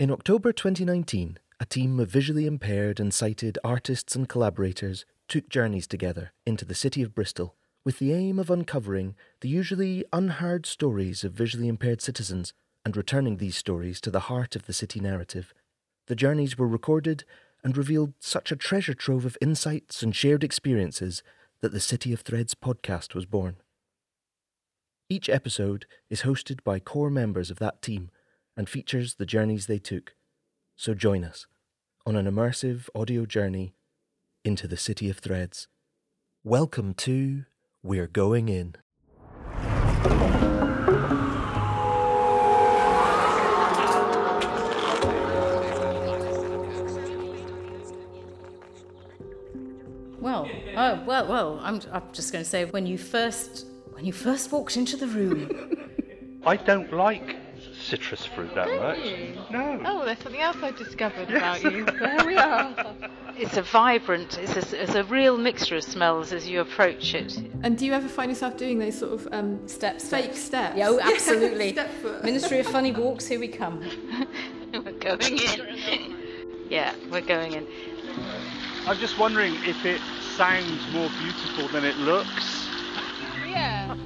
In October 2019, a team of visually impaired and sighted artists and collaborators took journeys together into the city of Bristol with the aim of uncovering the usually unheard stories of visually impaired citizens and returning these stories to the heart of the city narrative. The journeys were recorded and revealed such a treasure trove of insights and shared experiences that the City of Threads podcast was born. Each episode is hosted by core members of that team and features the journeys they took. So join us on an immersive audio journey into the City of Threads. Welcome to We're Going In. Well, oh, well, well. I'm, I'm just going to say when you first when you first walked into the room, I don't like citrus fruit that Don't much. you? No. Oh, there's something else I've discovered about you. There we are. It's a vibrant, it's a, it's a real mixture of smells as you approach it. And do you ever find yourself doing those sort of um, steps, fake steps? Yeah, oh, absolutely. Step. Ministry of Funny Walks. Here we come. We're going in. yeah, we're going in. I'm just wondering if it sounds more beautiful than it looks. yeah.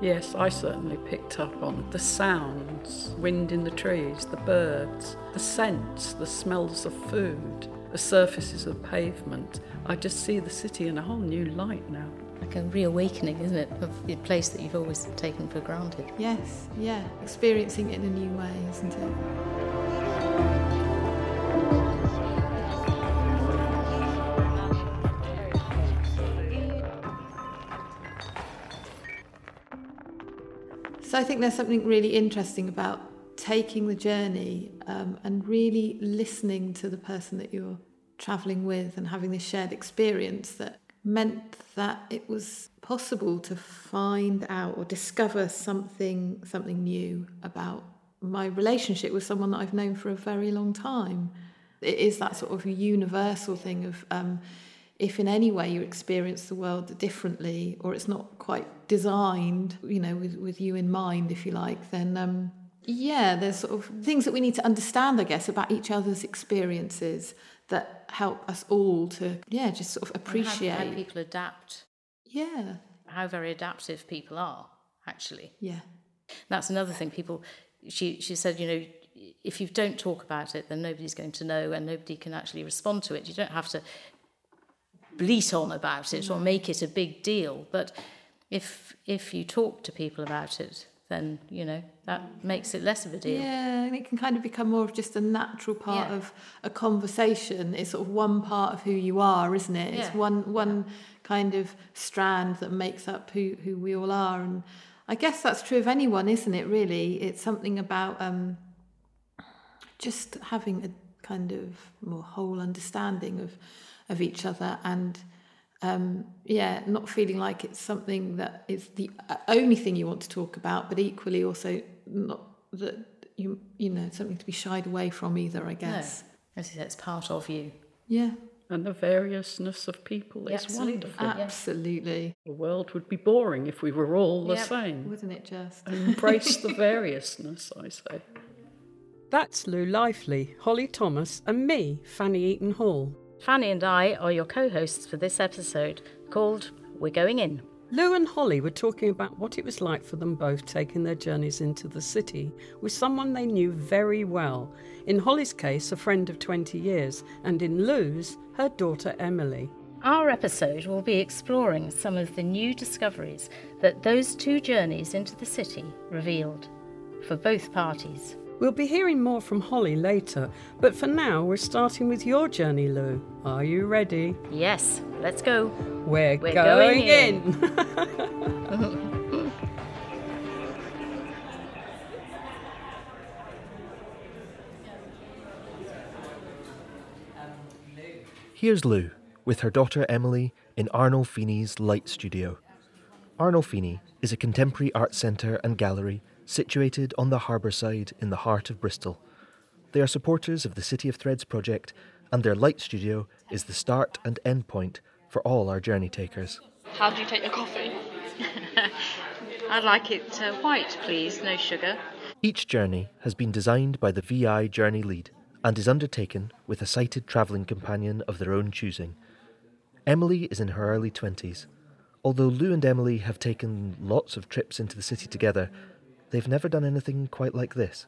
Yes, I certainly picked up on the sounds, wind in the trees, the birds, the scents, the smells of food, the surfaces of pavement. I just see the city in a whole new light now. Like a reawakening, isn't it, of the place that you've always taken for granted. Yes, yeah. Experiencing it in a new way, isn't it? So I think there's something really interesting about taking the journey um, and really listening to the person that you're travelling with and having this shared experience that meant that it was possible to find out or discover something something new about my relationship with someone that I've known for a very long time. It is that sort of universal thing of um, if in any way you experience the world differently or it's not quite designed, you know, with, with you in mind, if you like, then um, yeah, there's sort of things that we need to understand, I guess, about each other's experiences that help us all to, yeah, just sort of And how- appreciate. how, people adapt, yeah, how very adaptive people are, actually. yeah, That's another thing. People, she she said, you know, if you don't talk about it, then nobody's going to know, and nobody can actually respond to it. You don't have to bleat on about it or make it a big deal, but if if you talk to people about it, then you know that makes it less of a deal. Yeah, and it can kind of become more of just a natural part Yeah. of a conversation. It's sort of one part of who you are, isn't it? It's Yeah. one one kind of strand that makes up who who we all are. And I guess that's true of anyone, isn't it? Really, it's something about um, just having a kind of more whole understanding of of each other and. Um, yeah, not feeling like it's something that is the uh, only thing you want to talk about, but equally also not that you you know something to be shied away from either. I No, guess. as I said, it's part of you. Yeah, And the variousness of people Yeah, is absolutely. wonderful. Absolutely. The world would be boring if we were all the Yep. same. Wasn't it just? Embrace the variousness, I say. That's Lou Lively, Holly Thomas, and me, Fanny Eaton Hall. Fanny and I are your co-hosts for this episode called "We're Going In." Lou and Holly were talking about what it was like for them both taking their journeys into the city with someone they knew very well. In Holly's case, a friend of 20 years, and in Lou's, her daughter Emily. Our episode will be exploring some of the new discoveries that those two journeys into the city revealed for both parties. We'll be hearing more from Holly later, but for now, we're starting with your journey, Lou. Are you ready? Yes, let's go. We're, We're going, going in. Here's Lou with her daughter Emily in Arnolfini's Light Studio. Arnolfini is a contemporary art centre and gallery situated on the harbour side in the heart of Bristol. They are supporters of the City of Threads project, and their Light Studio is the start and end point for all our journey takers. How do you take your coffee? I'd like it uh, white, please, no sugar. Each journey has been designed by the VI journey lead and is undertaken with a sighted travelling companion of their own choosing. Emily is in her early 20s. Although Lou and Emily have taken lots of trips into the city together, they've never done anything quite like this.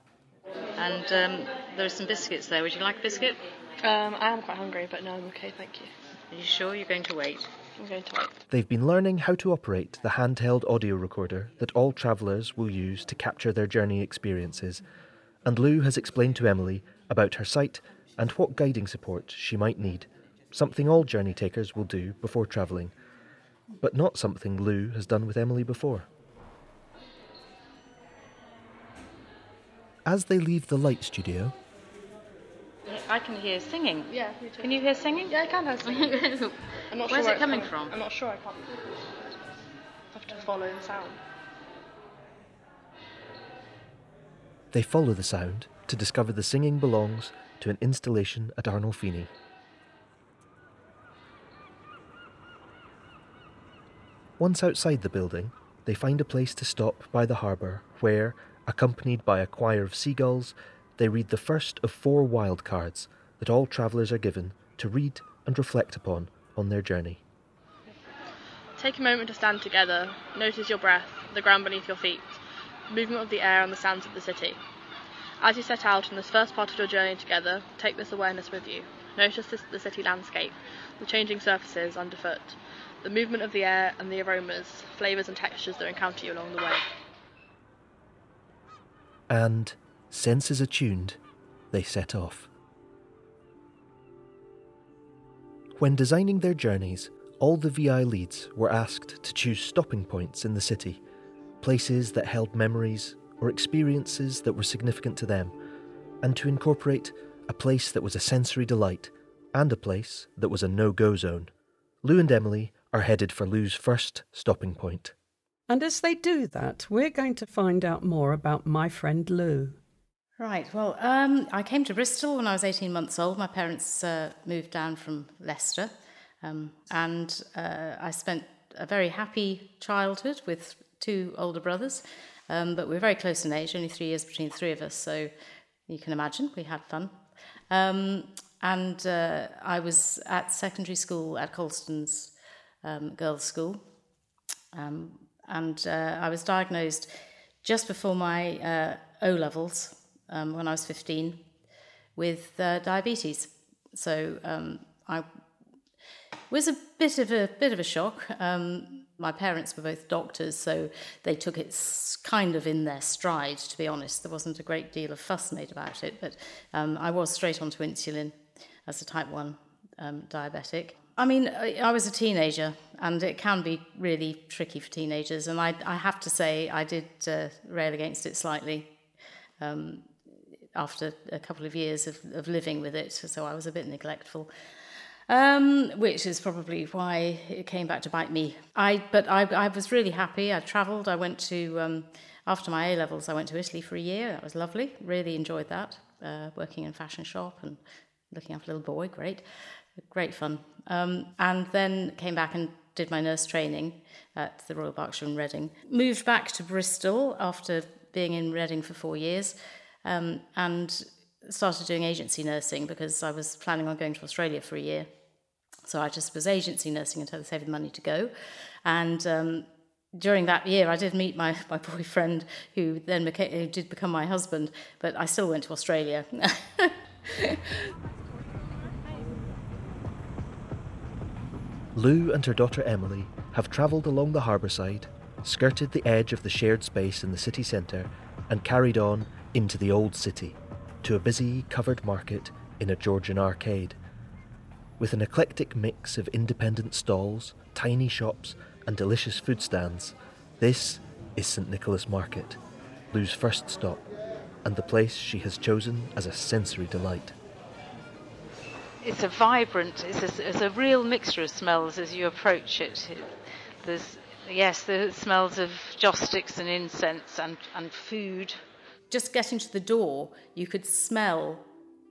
And um, there are some biscuits there. Would you like a biscuit? Um, I am quite hungry, but no, I'm okay, thank you. Are you sure you're going to wait? I'm going to wait. They've been learning how to operate the handheld audio recorder that all travellers will use to capture their journey experiences, and Lou has explained to Emily about her sight and what guiding support she might need, something all journey takers will do before travelling, but not something Lou has done with Emily before. As they leave the light studio, I can hear singing. Yeah, me too. Can you hear singing? Yeah, I can have singing. I'm not Where's sure it coming it's from? I'm not sure. I can't. have to follow the sound. they follow the sound to discover the singing belongs to an installation at Arnolfini. Once outside the building, they find a place to stop by the harbour where, accompanied by a choir of seagulls, they read the first of four wild cards that all travellers are given to read and reflect upon on their journey. Take a moment to stand together. Notice your breath, the ground beneath your feet, movement of the air and the sounds of the city. As you set out on this first part of your journey together, take this awareness with you. Notice this, the city landscape, the changing surfaces underfoot, the movement of the air and the aromas, flavours and textures that encounter you along the way. And, senses attuned, they set off. When designing their journeys, all the VI leads were asked to choose stopping points in the city, places that held memories or experiences that were significant to them, and to incorporate a place that was a sensory delight and a place that was a no go zone. Lou and Emily are headed for Lou's first stopping point. And as they do that, we're going to find out more about my friend Lou. Right. Well, um, I came to Bristol when I was 18 months old. My parents uh, moved down from Leicester, um, and uh, I spent a very happy childhood with two older brothers. Um, but we were very close in age, only three years between three of us. So you can imagine we had fun. Um, and uh, I was at secondary school at Colston's um, girls' school, um, and uh, I was diagnosed just before my uh, O levels um, when I was 15 with uh, diabetes. So um, I was a bit of a bit of a shock. Um, my parents were both doctors, so they took it kind of in their stride. To be honest, there wasn't a great deal of fuss made about it, but um, I was straight onto insulin as a type one um, diabetic. I mean, I, was a teenager, and it can be really tricky for teenagers. And I, I have to say, I did uh, rail against it slightly um, after a couple of years of, of living with it. So I was a bit neglectful um, which is probably why it came back to bite me. I but I, I was really happy. I travelled. I went to um, after my A levels. I went to Italy for a year. That was lovely. Really enjoyed that. Uh, working in a fashion shop and looking after a little boy. Great, great fun. Um, and then came back and did my nurse training at the Royal Berkshire in Reading. Moved back to Bristol after being in Reading for four years, um, and started doing agency nursing because I was planning on going to Australia for a year. So I just was agency nursing until I saved the money to go. And um, during that year, I did meet my, my boyfriend, who then became, who did become my husband, but I still went to Australia. Lou and her daughter Emily have travelled along the harbourside, skirted the edge of the shared space in the city centre, and carried on into the old city to a busy covered market in a Georgian arcade. With an eclectic mix of independent stalls, tiny shops, and delicious food stands, this is St Nicholas Market, Lou's first stop, and the place she has chosen as a sensory delight. It's a vibrant, it's a, it's a real mixture of smells as you approach it. There's, yes, the smells of joss sticks and incense and, and food. Just getting to the door, you could smell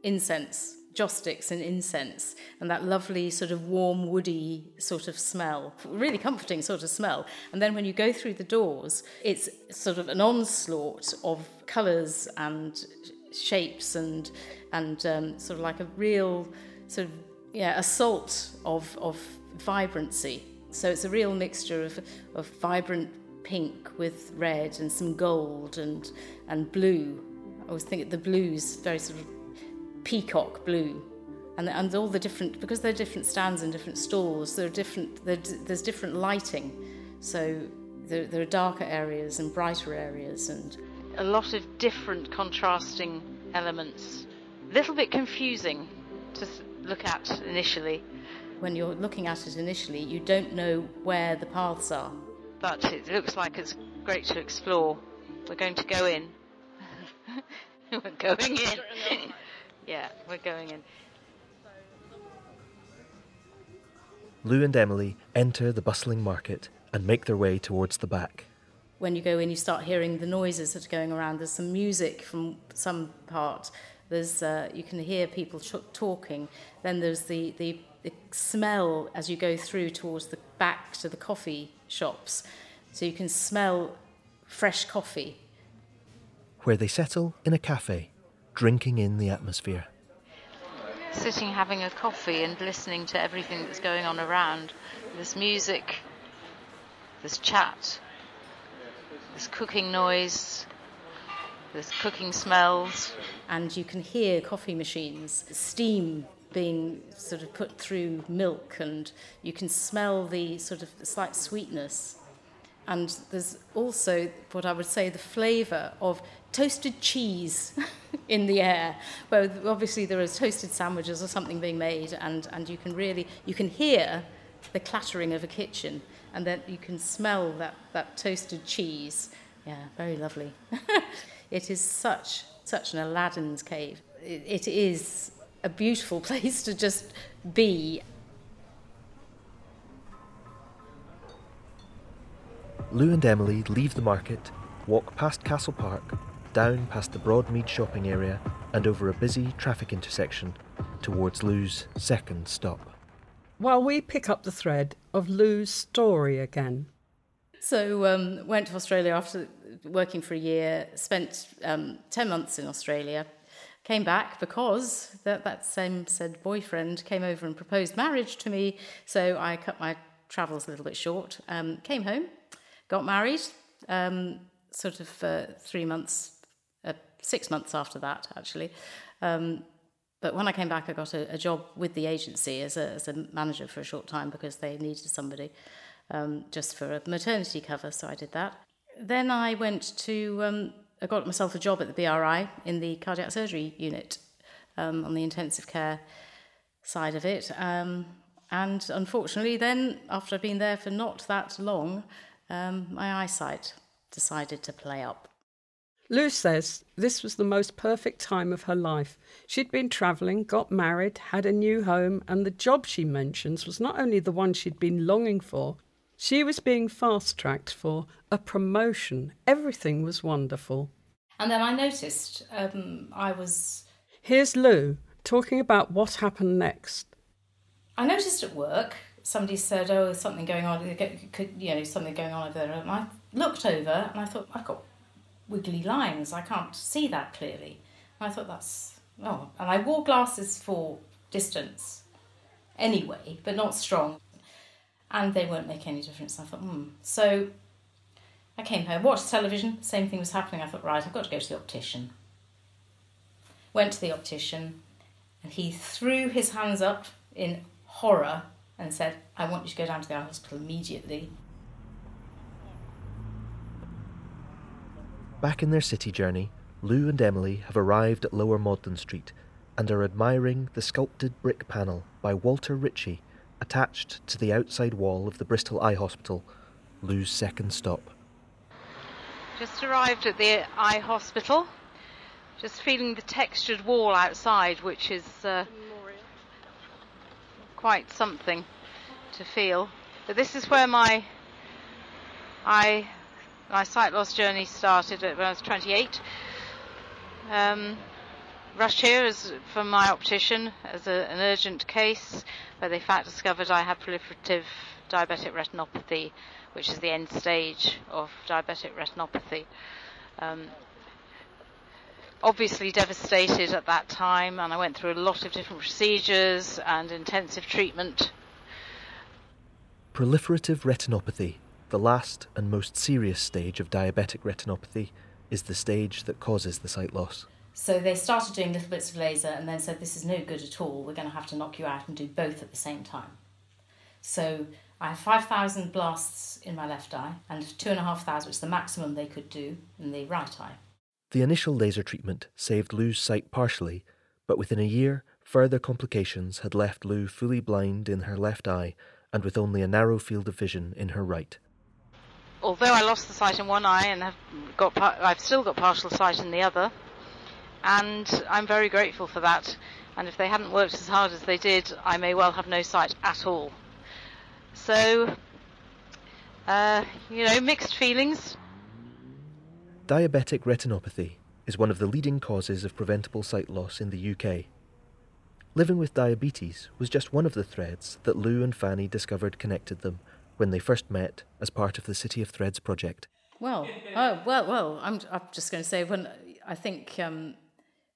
incense joss sticks and incense and that lovely sort of warm woody sort of smell really comforting sort of smell and then when you go through the doors it's sort of an onslaught of colors and shapes and and um, sort of like a real sort of yeah assault of of vibrancy so it's a real mixture of of vibrant pink with red and some gold and and blue I always think the blues very sort of peacock blue. And, and all the different, because there are different stands and different stalls, there are different, there, there's different lighting. So there, there are darker areas and brighter areas and a lot of different contrasting elements. A little bit confusing to look at initially. When you're looking at it initially, you don't know where the paths are. But it looks like it's great to explore. We're going to go in. We're going in. Yeah, we're going in. Lou and Emily enter the bustling market and make their way towards the back. When you go in, you start hearing the noises that are going around. There's some music from some part. There's uh, you can hear people ch- talking. Then there's the, the the smell as you go through towards the back to the coffee shops. So you can smell fresh coffee. Where they settle in a cafe drinking in the atmosphere. Sitting having a coffee and listening to everything that's going on around. There's music, there's chat, there's cooking noise, there's cooking smells. And you can hear coffee machines, steam being sort of put through milk, and you can smell the sort of slight sweetness. And there's also what I would say the flavour of toasted cheese in the air. Well, obviously there are toasted sandwiches or something being made, and, and you can really you can hear the clattering of a kitchen, and then you can smell that, that toasted cheese. Yeah, very lovely. it is such such an Aladdin's cave. It, it is a beautiful place to just be. Lou and Emily leave the market, walk past Castle Park, down past the Broadmead shopping area and over a busy traffic intersection towards Lou's second stop. While we pick up the thread of Lou's story again. So, um, went to Australia after working for a year, spent um, 10 months in Australia, came back because that, that same said boyfriend came over and proposed marriage to me. So, I cut my travels a little bit short, um, came home, got married, um, sort of uh, three months six months after that, actually. Um, but when I came back, I got a, a job with the agency as a, as a, manager for a short time because they needed somebody um, just for a maternity cover, so I did that. Then I went to, um, I got myself a job at the BRI in the cardiac surgery unit um, on the intensive care side of it. Um, and unfortunately, then, after I'd been there for not that long, um, my eyesight decided to play up. Lou says this was the most perfect time of her life. She'd been travelling, got married, had a new home, and the job she mentions was not only the one she'd been longing for, she was being fast tracked for a promotion. Everything was wonderful. And then I noticed um, I was. Here's Lou talking about what happened next. I noticed at work somebody said, "Oh, there's something going on. Could you know something going on over there?" And I looked over and I thought, "I've got wiggly lines. I can't see that clearly. And I thought that's oh, and I wore glasses for distance anyway, but not strong, and they won't make any difference. I thought, hmm. So I came home, watched television. Same thing was happening. I thought, right, I've got to go to the optician. Went to the optician, and he threw his hands up in horror and said, I want you to go down to the hospital immediately. Back in their city journey, Lou and Emily have arrived at Lower Maudlin Street and are admiring the sculpted brick panel by Walter Ritchie attached to the outside wall of the Bristol Eye Hospital, Lou's second stop. Just arrived at the eye hospital, just feeling the textured wall outside, which is uh, quite something to feel. But this is where my eye my sight loss journey started when I was 28. Um, rushed here as from my optician as a, an urgent case where they fact discovered I had proliferative diabetic retinopathy, which is the end stage of diabetic retinopathy. Um, obviously devastated at that time, and I went through a lot of different procedures and intensive treatment. Proliferative retinopathy, the last and most serious stage of diabetic retinopathy, is the stage that causes the sight loss. So they started doing little bits of laser and then said, This is no good at all. We're going to have to knock you out and do both at the same time. So I have 5,000 blasts in my left eye and 2,500, which is the maximum they could do in the right eye. The initial laser treatment saved Lou's sight partially, but within a year, further complications had left Lou fully blind in her left eye and with only a narrow field of vision in her right. Although I lost the sight in one eye and have got, I've still got partial sight in the other, and I'm very grateful for that. And if they hadn't worked as hard as they did, I may well have no sight at all. So, uh, you know, mixed feelings. Diabetic retinopathy is one of the leading causes of preventable sight loss in the UK. Living with diabetes was just one of the threads that Lou and Fanny discovered connected them when they first met as part of the City of Threads project. Well, oh, well, well, I'm, I'm just going to say when I think um,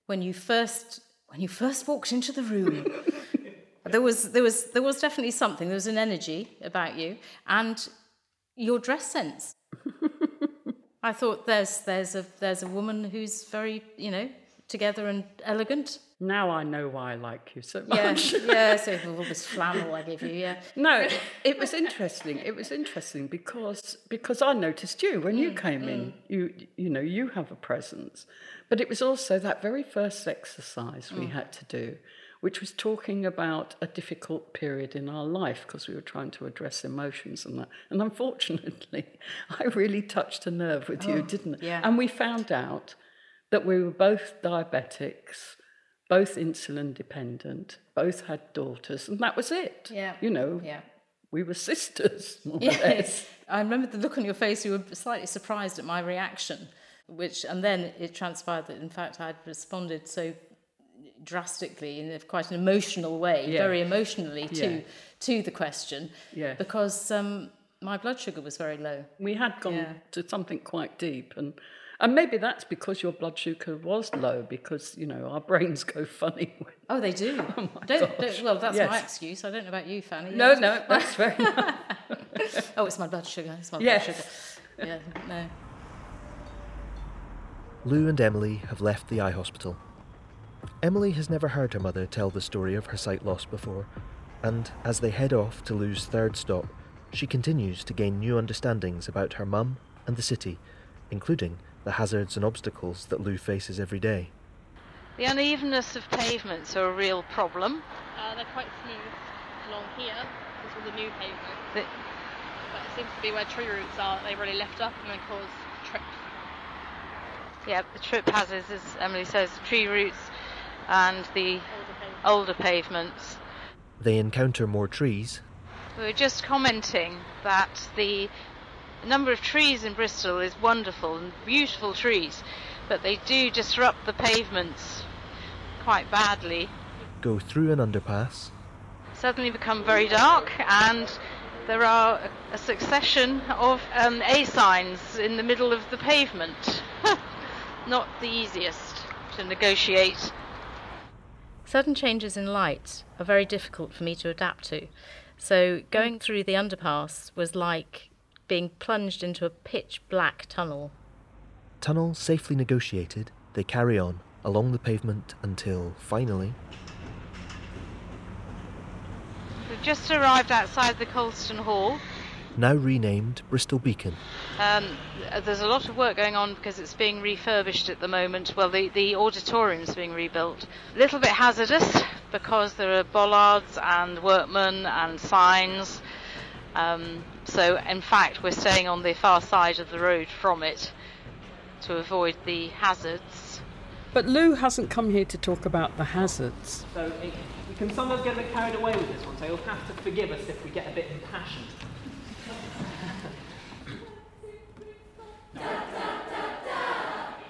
when you first when you first walked into the room, there was there was there was definitely something. There was an energy about you and your dress sense. I thought there's there's a there's a woman who's very you know together and elegant. Now I know why I like you so much. Yeah, yeah. So all this flannel I give you, yeah. No, it was interesting. It was interesting because because I noticed you when you Mm, came in. You you know you have a presence, but it was also that very first exercise we Mm. had to do, which was talking about a difficult period in our life because we were trying to address emotions and that. And unfortunately, I really touched a nerve with you, Oh, didn't I? yeah. And we found out that we were both diabetics, both insulin dependent, both had daughters, and that was it. Yeah. You know, Yeah. we were sisters, more or less. Yes, I remember the look on your face. You were slightly surprised at my reaction, which, and then it transpired that in fact I'd responded so drastically in a, quite an emotional way, Yeah. very emotionally to Yeah. to the question, Yeah. because um, my blood sugar was very low. We had gone Yeah. to something quite deep, and and maybe that's because your blood sugar was low, because you know our brains go funny. When... Oh, they do. Oh my don't, gosh. don't, well, that's my excuse. I don't know about you, Fanny. No, no, that's very nice. oh, it's my blood sugar. It's my Yes. blood sugar. Yeah, no. Lou and Emily have left the eye hospital. Emily has never heard her mother tell the story of her sight loss before, and as they head off to Lou's third stop, she continues to gain new understandings about her mum and the city, including the hazards and obstacles that Lou faces every day. The unevenness of pavements are a real problem. Uh, they're quite smooth along here. This was a new pavement. The- But it seems to be where tree roots are. They really lift up and they cause trips. Yeah, the trip hazards, as Emily says, tree roots and the Older pavements. older pavements. They encounter more trees, We were just commenting that the number of trees in Bristol is wonderful and beautiful trees, but they do disrupt the pavements quite badly. go through an underpass, Suddenly become very dark, and there are a, a succession of um, A signs in the middle of the pavement. Not the easiest to negotiate. Sudden changes in light are very difficult for me to adapt to. So going through the underpass was like being plunged into a pitch black tunnel. tunnel safely negotiated, they carry on along the pavement until, finally, We've just arrived outside the Colston Hall. now renamed Bristol Beacon, Um, there's a lot of work going on because it's being refurbished at the moment. Well, the, the auditorium's being rebuilt. A little bit hazardous because there are bollards and workmen and signs. Um, so, in fact, we're staying on the far side of the road from it to avoid the hazards. But Lou hasn't come here to talk about the hazards. So it, we can sometimes get a bit carried away with this one, so you'll have to forgive us if we get a bit impassioned.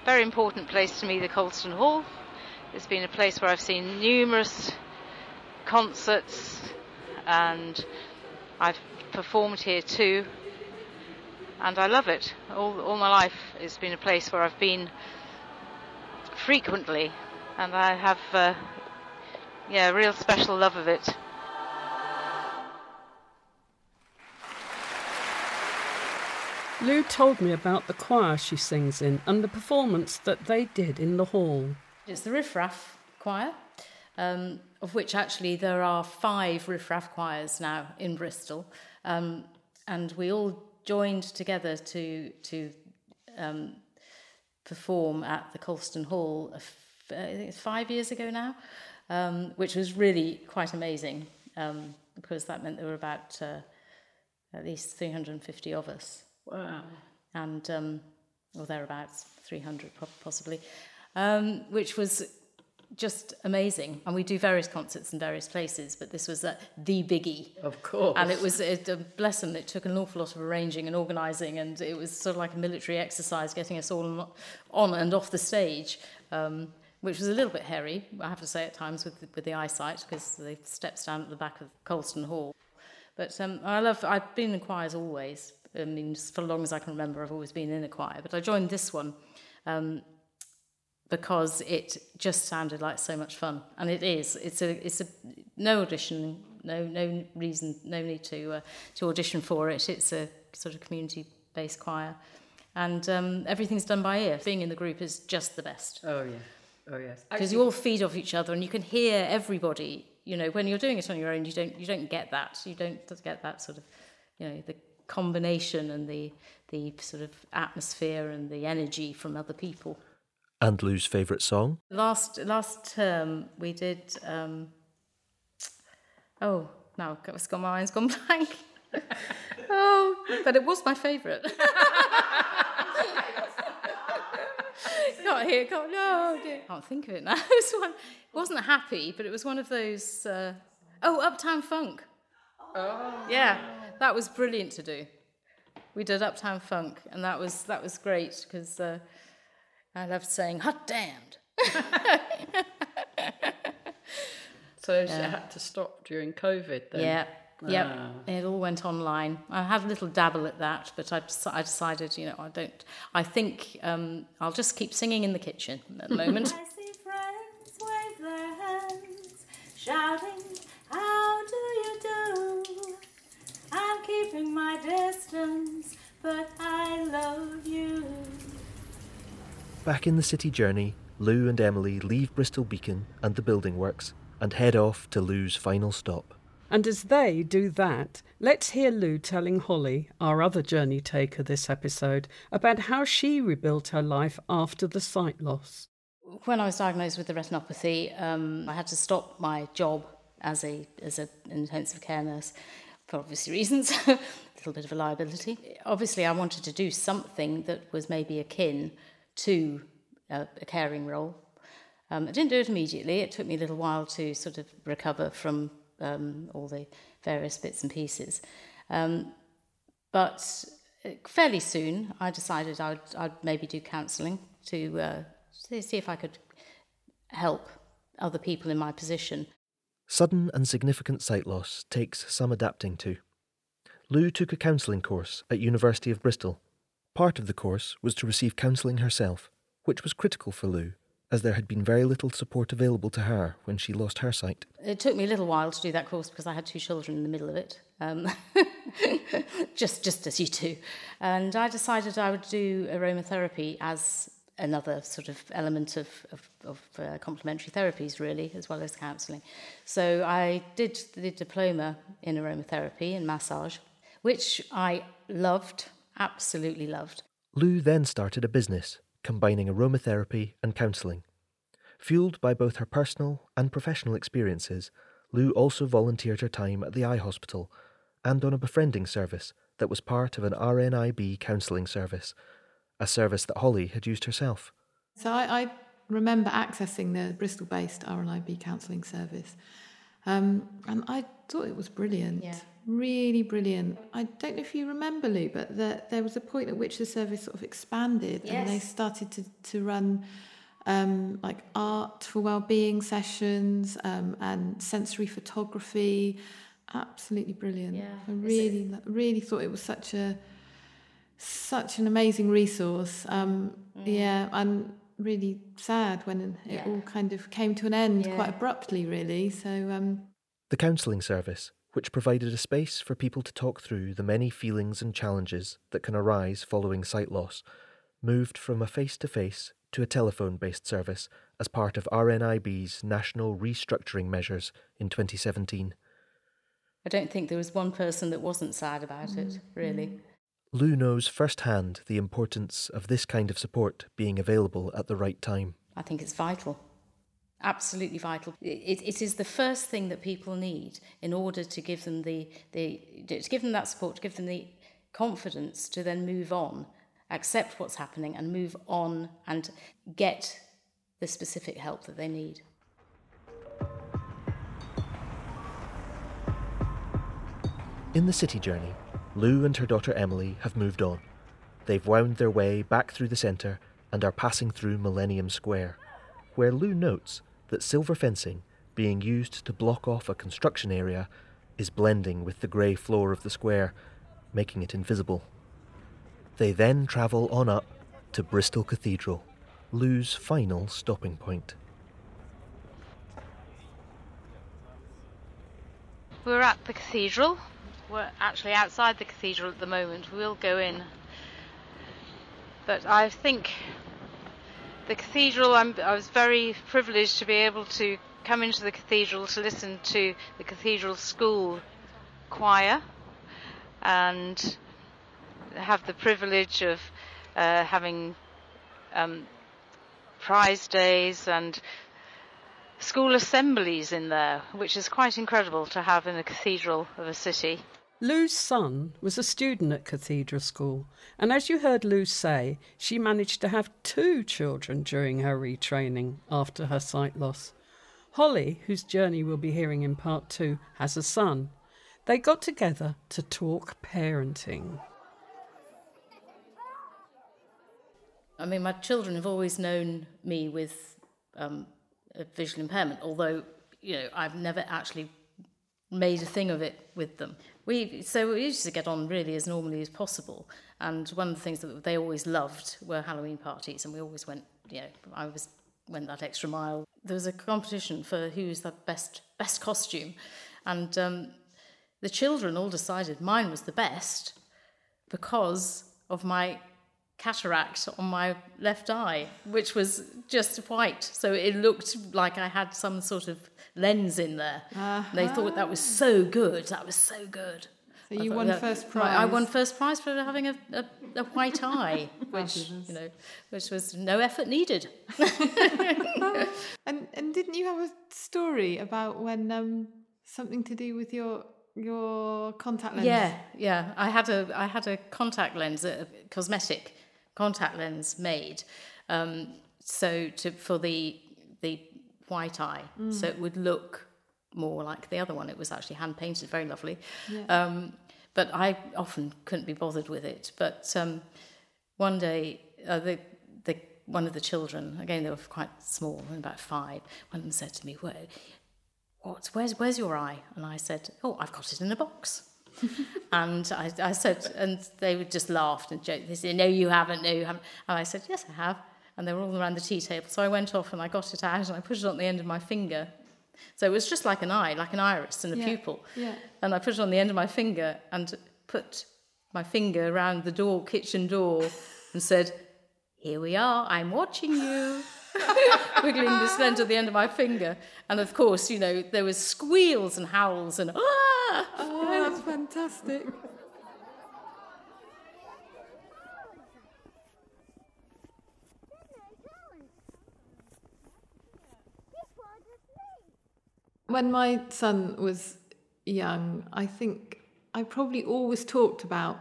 Very important place to me, the Colston Hall. It's been a place where I've seen numerous concerts and I've performed here too. And I love it. All, all my life it's been a place where I've been frequently and I have uh, yeah, a real special love of it. Lou told me about the choir she sings in and the performance that they did in the hall. It's the Riff Raff Choir, um, of which actually there are five Riff Raff choirs now in Bristol. Um, and we all joined together to, to um, perform at the Colston Hall, I think it's five years ago now, um, which was really quite amazing um, because that meant there were about uh, at least 350 of us. Wow. And, um, or thereabouts, 300 possibly, um, which was just amazing. And we do various concerts in various places, but this was uh, the biggie. Of course. And it was, it, uh, bless them, it took an awful lot of arranging and organising, and it was sort of like a military exercise getting us all on and off the stage. Um, which was a little bit hairy, I have to say, at times with the, with the eyesight, because the steps down at the back of Colston Hall. But um, I love, I've been in choirs always. I mean, for as long as I can remember, I've always been in a choir. But I joined this one um, because it just sounded like so much fun, and it is. It's a, it's a no audition, no, no reason, no need to uh, to audition for it. It's a sort of community-based choir, and um, everything's done by ear. Being in the group is just the best. Oh yeah. Oh yes. Because you all feed off each other and you can hear everybody. You know, when you're doing it on your own, you don't you don't get that. You don't get that sort of, you know, the combination and the the sort of atmosphere and the energy from other people. And Lou's favourite song? Last last term we did. Um, oh, now it's gone. My mind's gone blank. oh, but it was my favourite. can't hear, can't, no, dear. can't think of it now. it, was one, it wasn't happy, but it was one of those, uh, oh, Uptown Funk. Oh. Yeah, that was brilliant to do. We did Uptown Funk, and that was, that was great because uh, I loved saying, hot damned. so you had to stop during COVID then? Yeah, Yep, ah. it all went online. I had a little dabble at that, but I, I decided, you know, I don't. I think um, I'll just keep singing in the kitchen at the moment. I see friends wave their hands, shouting, "How do you do?" I'm keeping my distance, but I love you. Back in the city journey, Lou and Emily leave Bristol Beacon and the building works and head off to Lou's final stop. And as they do that, let's hear Lou telling Holly, our other journey taker this episode, about how she rebuilt her life after the sight loss. When I was diagnosed with the retinopathy, um, I had to stop my job as a as an intensive care nurse for obvious reasons. a little bit of a liability. Obviously, I wanted to do something that was maybe akin to a, a caring role. Um, I didn't do it immediately. It took me a little while to sort of recover from um, all the various bits and pieces. Um, but uh, fairly soon, I decided I'd, I'd maybe do counselling to uh, see if I could help other people in my position. Sudden and significant sight loss takes some adapting to. Lou took a counselling course at University of Bristol. Part of the course was to receive counselling herself, which was critical for Lou as there had been very little support available to her when she lost her sight. It took me a little while to do that course because I had two children in the middle of it, um, just just as you do. And I decided I would do aromatherapy as another sort of element of, of, of uh, complementary therapies, really, as well as counselling. So I did the diploma in aromatherapy and massage, which I loved, absolutely loved. Lou then started a business combining aromatherapy and counselling. Fueled by both her personal and professional experiences, Lou also volunteered her time at the eye hospital and on a befriending service that was part of an RNIB counselling service, a service that Holly had used herself. So I, I remember accessing the Bristol based RNIB counselling service, um, and I thought it was brilliant. Yeah really brilliant. I don't know if you remember, Lou, but the, there was a point at which the service sort of expanded yes. and they started to, to run um, like art for well-being sessions um, and sensory photography. Absolutely brilliant. Yeah. I really, really thought it was such a such an amazing resource. Um, Yeah, and really sad when it Yeah. all kind of came to an end Yeah. quite abruptly, really. So um, The counselling service, which provided a space for people to talk through the many feelings and challenges that can arise following sight loss, moved from a face to face to a telephone based service as part of RNIB's national restructuring measures in 2017. I don't think there was one person that wasn't sad about it, mm. really. Mm. Lou knows firsthand the importance of this kind of support being available at the right time. I think it's vital. Absolutely vital. It, it is the first thing that people need in order to give them the, the to give them that support, to give them the confidence to then move on, accept what's happening, and move on and get the specific help that they need. In the city journey, Lou and her daughter Emily have moved on. They've wound their way back through the centre and are passing through Millennium Square, where Lou notes that silver fencing, being used to block off a construction area, is blending with the grey floor of the square, making it invisible. They then travel on up to Bristol Cathedral, Lou's final stopping point. We're at the cathedral. We're actually outside the cathedral at the moment. We'll go in. But I think the cathedral, I'm, I was very privileged to be able to come into the cathedral to listen to the cathedral school choir and have the privilege of uh, having um, prize days and school assemblies in there, which is quite incredible to have in a cathedral of a city. Lou's son was a student at Cathedral School, and as you heard Lou say, she managed to have two children during her retraining after her sight loss. Holly, whose journey we'll be hearing in part two, has a son. They got together to talk parenting. I mean, my children have always known me with um, a visual impairment, although you know I've never actually made a thing of it with them. We so we used to get on really as normally as possible, and one of the things that they always loved were Halloween parties, and we always went. You know, I was went that extra mile. There was a competition for who's the best best costume, and um, the children all decided mine was the best because of my cataract on my left eye, which was just white. So it looked like I had some sort of lens in there. They thought that was so good. That was so good. So I you thought won first I- I won prize. first prize for having a, a, a white eye, which you know, which was no effort needed. And and didn't you have a story about when um something to do with your your contact lens? Yeah, yeah. I had a I had a contact lens, a cosmetic contact lens made, um, so to for the the white eye, so it would look more like the other one. It was actually hand painted, very lovely. Um, but I often couldn't be bothered with it. But um, one day, uh, the the one of the children, again they were quite small, about five. One of them said to me, "Where, what, where's, where's your eye? And I said, oh, I've got it in a box. and I, I said, and they would just laughed and joked. They said, no, you haven't, no, you haven't. And I said, yes, I have. And they were all around the tea table. So I went off and I got it out and I put it on the end of my finger. So it was just like an eye, like an iris and a Yeah, pupil. yeah. And I put it on the end of my finger and put my finger around the door, kitchen door, and said, here we are, I'm watching you. wiggling this lens at the end of my finger. And of course, you know, there was squeals and howls and ah! Oh, that's fantastic. When my son was young, I think I probably always talked about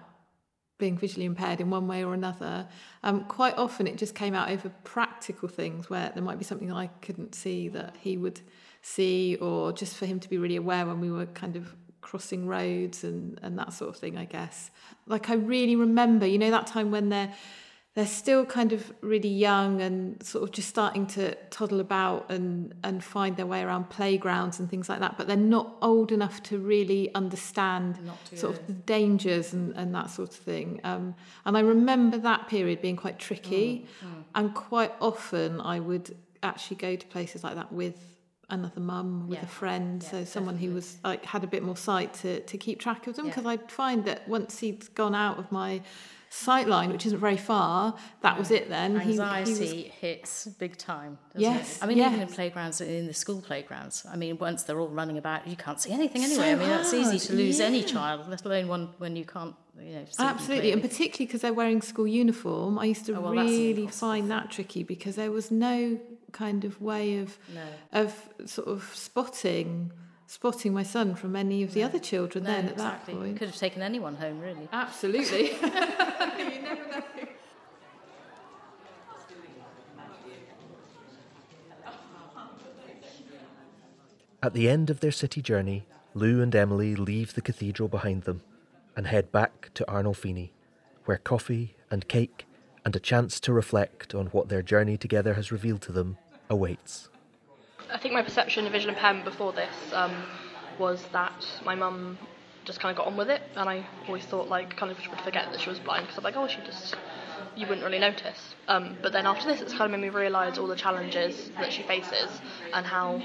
being visually impaired in one way or another. Um, quite often it just came out over practical things where there might be something I couldn't see that he would see, or just for him to be really aware when we were kind of crossing roads and, and that sort of thing, I guess. Like I really remember, you know, that time when they're they're still kind of really young and sort of just starting to toddle about and and find their way around playgrounds and things like that but they're not old enough to really understand sort of the dangers and, and that sort of thing um, and I remember that period being quite tricky mm, mm. and quite often I would actually go to places like that with another mum with yeah. a friend yeah, so someone definitely. who was like had a bit more sight to to keep track of them because yeah. I'd find that once he'd gone out of my sight line, which isn't very far, that was it then. Anxiety he, he was... hits big time. yes. It? I mean, yes. even in playgrounds, in the school playgrounds, I mean, once they're all running about, you can't see anything anyway. So I mean, hard. it's easy to lose yeah. any child, let alone one when you can't, you know, Absolutely. And particularly because they're wearing school uniform, I used to oh, well, really find that tricky because there was no kind of way of, no. of sort of spotting spotting my son from any of the no. other children no, then at exactly. that point. Could have taken anyone home, really. Absolutely. you never know. At the end of their city journey, Lou and Emily leave the cathedral behind them and head back to Arnolfini, where coffee and cake and a chance to reflect on what their journey together has revealed to them awaits. I think my perception of visual impairment before this um, was that my mum just kind of got on with it, and I always thought like kind of would forget that she was blind because I'm like, oh, she just you wouldn't really notice. Um, but then after this, it's kind of made me realise all the challenges that she faces and how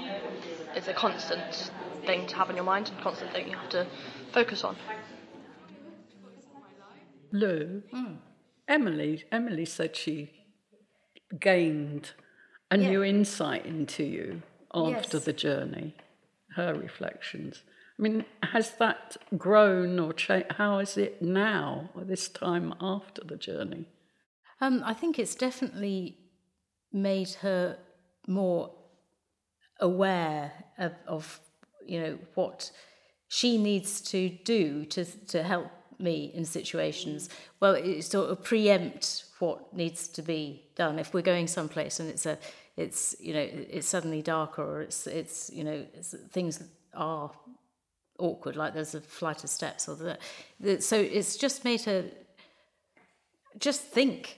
it's a constant thing to have in your mind, and constant thing you have to focus on. Lou, mm. Emily, Emily said she gained a yeah. new insight into you after yes. the journey, her reflections. I mean, has that grown or changed? How is it now, this time after the journey? Um, I think it's definitely made her more aware of, of, you know, what she needs to do to to help me in situations. Well, it sort of preempt what needs to be done. If we're going someplace and it's a it's you know it's suddenly darker or it's it's you know it's, things are awkward like there's a flight of steps or that so it's just made her just think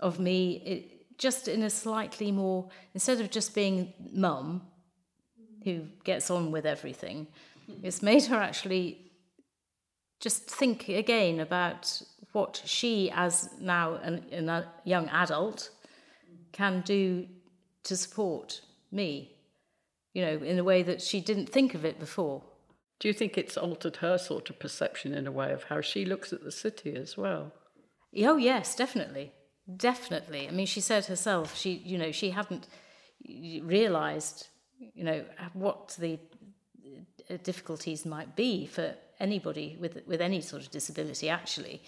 of me it, just in a slightly more instead of just being mum who gets on with everything it's made her actually just think again about what she as now an, an, a young adult can do to support me, you know, in a way that she didn't think of it before. Do you think it's altered her sort of perception in a way of how she looks at the city as well? Oh, yes, definitely. Definitely. I mean, she said herself, she, you know, she hadn't realized, you know, what the uh, difficulties might be for anybody with with any sort of disability actually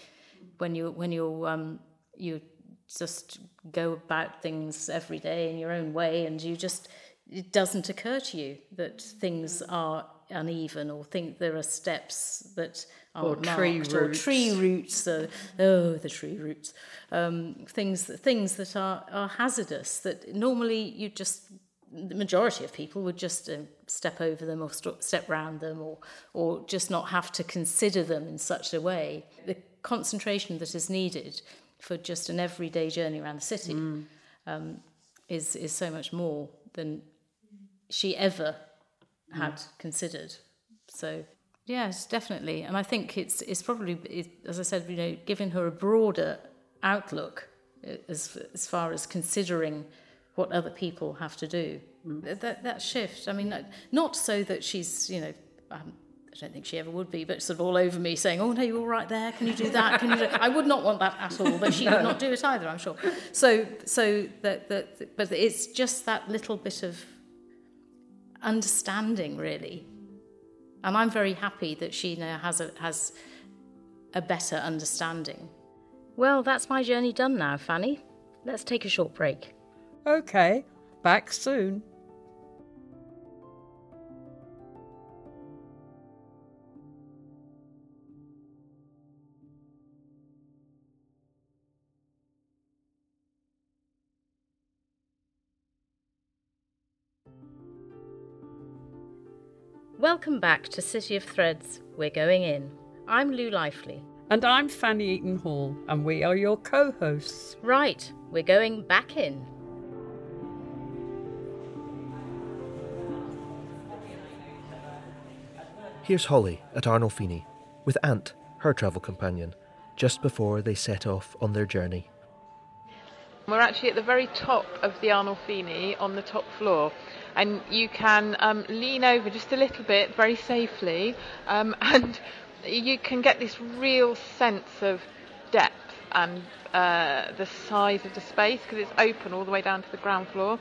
when you when you're um, you just go about things every day in your own way and you just it doesn't occur to you that things are uneven or think there are steps that are or tree marked roots. or tree roots uh, oh the tree roots. Um, things things that are, are hazardous that normally you just the majority of people would just uh, step over them or st- step round them or or just not have to consider them in such a way. The concentration that is needed for just an everyday journey around the city mm. um, is is so much more than she ever had mm. considered. So yes, definitely, and I think it's it's probably it, as I said, you know, giving her a broader outlook uh, as as far as considering what other people have to do. Mm. That that shift. I mean, not so that she's you know. Um, I don't think she ever would be, but sort of all over me saying, "Oh no, you're all right there. Can you do that? Can you?" Do I would not want that at all, but she no. would not do it either. I'm sure. So, so that that, but it's just that little bit of understanding, really, and I'm very happy that she now has a has a better understanding. Well, that's my journey done now, Fanny. Let's take a short break. Okay, back soon. Welcome back to City of Threads. We're going in. I'm Lou Lively. And I'm Fanny Eaton Hall, and we are your co hosts. Right, we're going back in. Here's Holly at Arnolfini with Ant, her travel companion, just before they set off on their journey. We're actually at the very top of the Arnolfini on the top floor, and you can um, lean over just a little bit very safely, um, and you can get this real sense of depth and uh, the size of the space because it's open all the way down to the ground floor.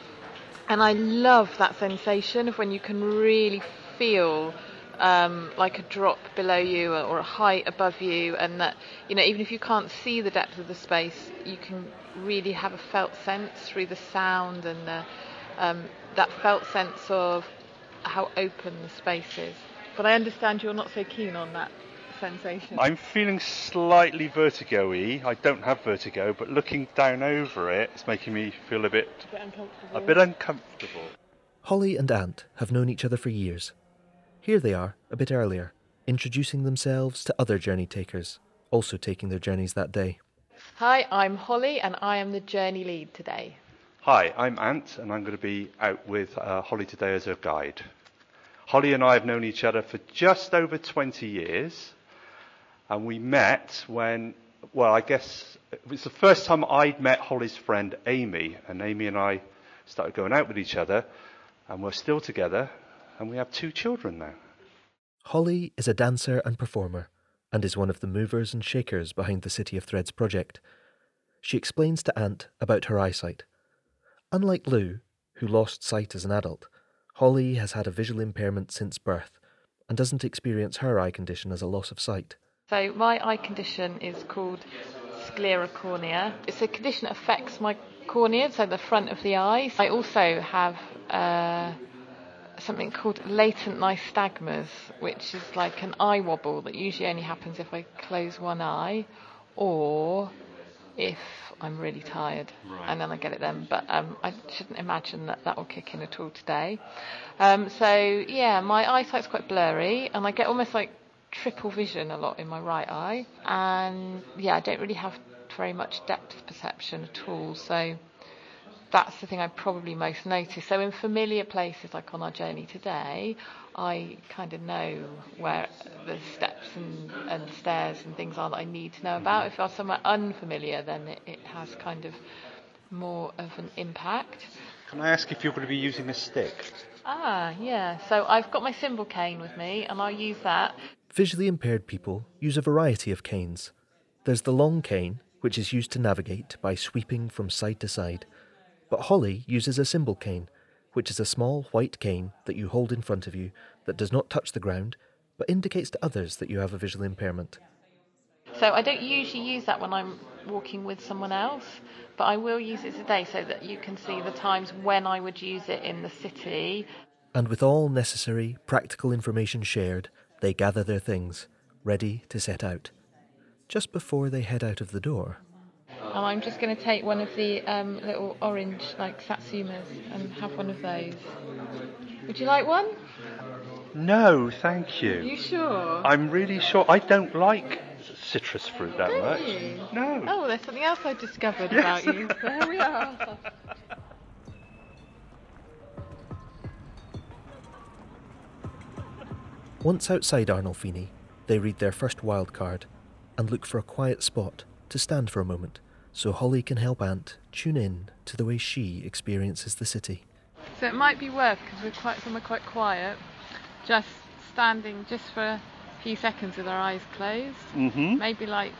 And I love that sensation of when you can really feel um, like a drop below you or a height above you, and that you know even if you can't see the depth of the space, you can really have a felt sense through the sound and the, um, that felt sense of how open the space is. But I understand you're not so keen on that sensation. I'm feeling slightly vertigo-y. I don't have vertigo, but looking down over it, it's making me feel a bit, a bit uncomfortable. a bit uncomfortable. Holly and Ant have known each other for years. Here they are, a bit earlier, introducing themselves to other journey takers, also taking their journeys that day. Hi, I'm Holly, and I am the journey lead today. Hi, I'm Ant, and I'm going to be out with uh, Holly today as her guide. Holly and I have known each other for just over 20 years, and we met when, well, I guess it was the first time I'd met Holly's friend Amy, and Amy and I started going out with each other, and we're still together, and we have two children now. Holly is a dancer and performer, and is one of the movers and shakers behind the City of Threads project. She explains to Ant about her eyesight. Unlike Lou, who lost sight as an adult, Holly has had a visual impairment since birth and doesn't experience her eye condition as a loss of sight. So my eye condition is called sclerocornea. It's a condition that affects my cornea, so the front of the eye. I also have uh, something called latent nystagmus, which is like an eye wobble that usually only happens if I close one eye or if I'm really tired, Right. and then I get it then. But um, I shouldn't imagine that that will kick in at all today. Um, so yeah, my eyesight's quite blurry, and I get almost like triple vision a lot in my right eye, and yeah, I don't really have very much depth perception at all. So that's the thing I probably most notice. So in familiar places like on our journey today, I kind of know where the steps and, and stairs and things are that I need to know about. If I'm somewhere unfamiliar, then it, it has kind of more of an impact. Can I ask if you're going to be using a stick? Ah, yeah. So I've got my symbol cane with me, and I'll use that. Visually impaired people use a variety of canes. There's the long cane, which is used to navigate by sweeping from side to side. But Holly uses a symbol cane, which is a small white cane that you hold in front of you that does not touch the ground, but indicates to others that you have a visual impairment. So I don't usually use that when I'm walking with someone else, but I will use it today so that you can see the times when I would use it in the city. And with all necessary practical information shared, they gather their things, ready to set out. Just before they head out of the door, And I'm just going to take one of the um, little orange, like satsumas, and have one of those. Would you like one? No, thank you. You sure? I'm really sure. I don't like citrus fruit that Don't much. you? No. Oh, there's something else I discovered Yes. about you. There we are. Once outside Arnolfini, they read their first wild card and look for a quiet spot to stand for a moment so Holly can help Ant tune in to the way she experiences the city. So it might be worth because we're quite somewhere quite quiet, just standing just for a few seconds with our eyes closed, Mm-hmm. maybe like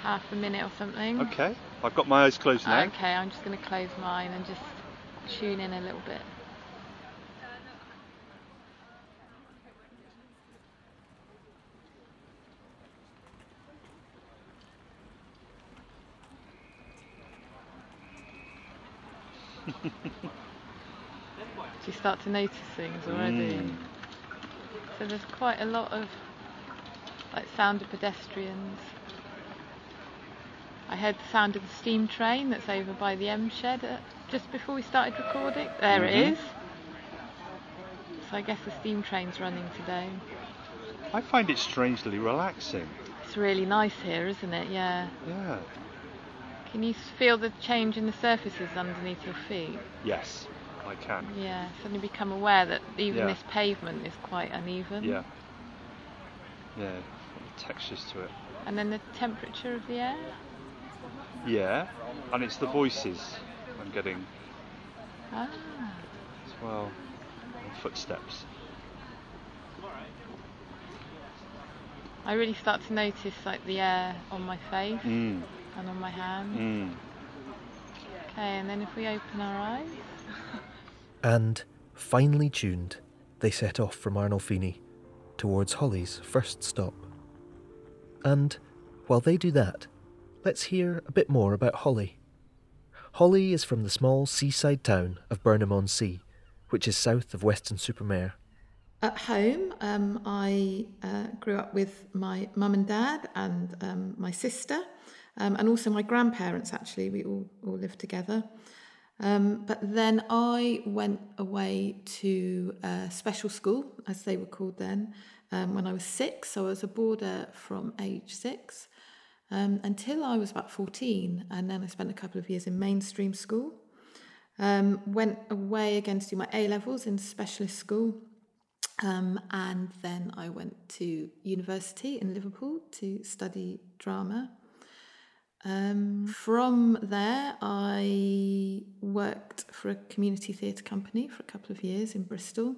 half a minute or something. Okay. I've got my eyes closed now. Okay, I'm just going to close mine and just tune in a little bit. you start to notice things already? Mm. So there's quite a lot of like sound of pedestrians. I heard the sound of the steam train that's over by the M Shed uh, just before we started recording. There Mhm. it is. So I guess the steam train's running today. I find it strangely relaxing. It's really nice here, isn't it? Yeah. Yeah. Can you feel the change in the surfaces underneath your feet? Yes, I can. Yeah, suddenly become aware that even Yeah. this pavement is quite uneven. Yeah. Yeah. Textures to it. And then the temperature of the air? Yeah. And it's the voices I'm getting Ah. as well. And footsteps. I really start to notice like the air on my face Mm. And on my hand. Mm. Okay, and then if we open our eyes, And, finely tuned, they set off from Arnolfini towards Holly's first stop. And while they do that, let's hear a bit more about Holly. Holly is from the small seaside town of Burnham on Sea, which is south of Weston super Mare At home, um, I uh, grew up with my mum and dad and um, my sister, um, and also my grandparents. Actually, we all all lived together. Um, but then I went away to a special school, as they were called then, um, when I was six. So I was a boarder from age six um, until I was about 14. And then I spent a couple of years in mainstream school. Um, went away again to do my A levels in specialist school. Um, and then I went to university in Liverpool to study drama. Um, from there, I worked for a community theatre company for a couple of years in Bristol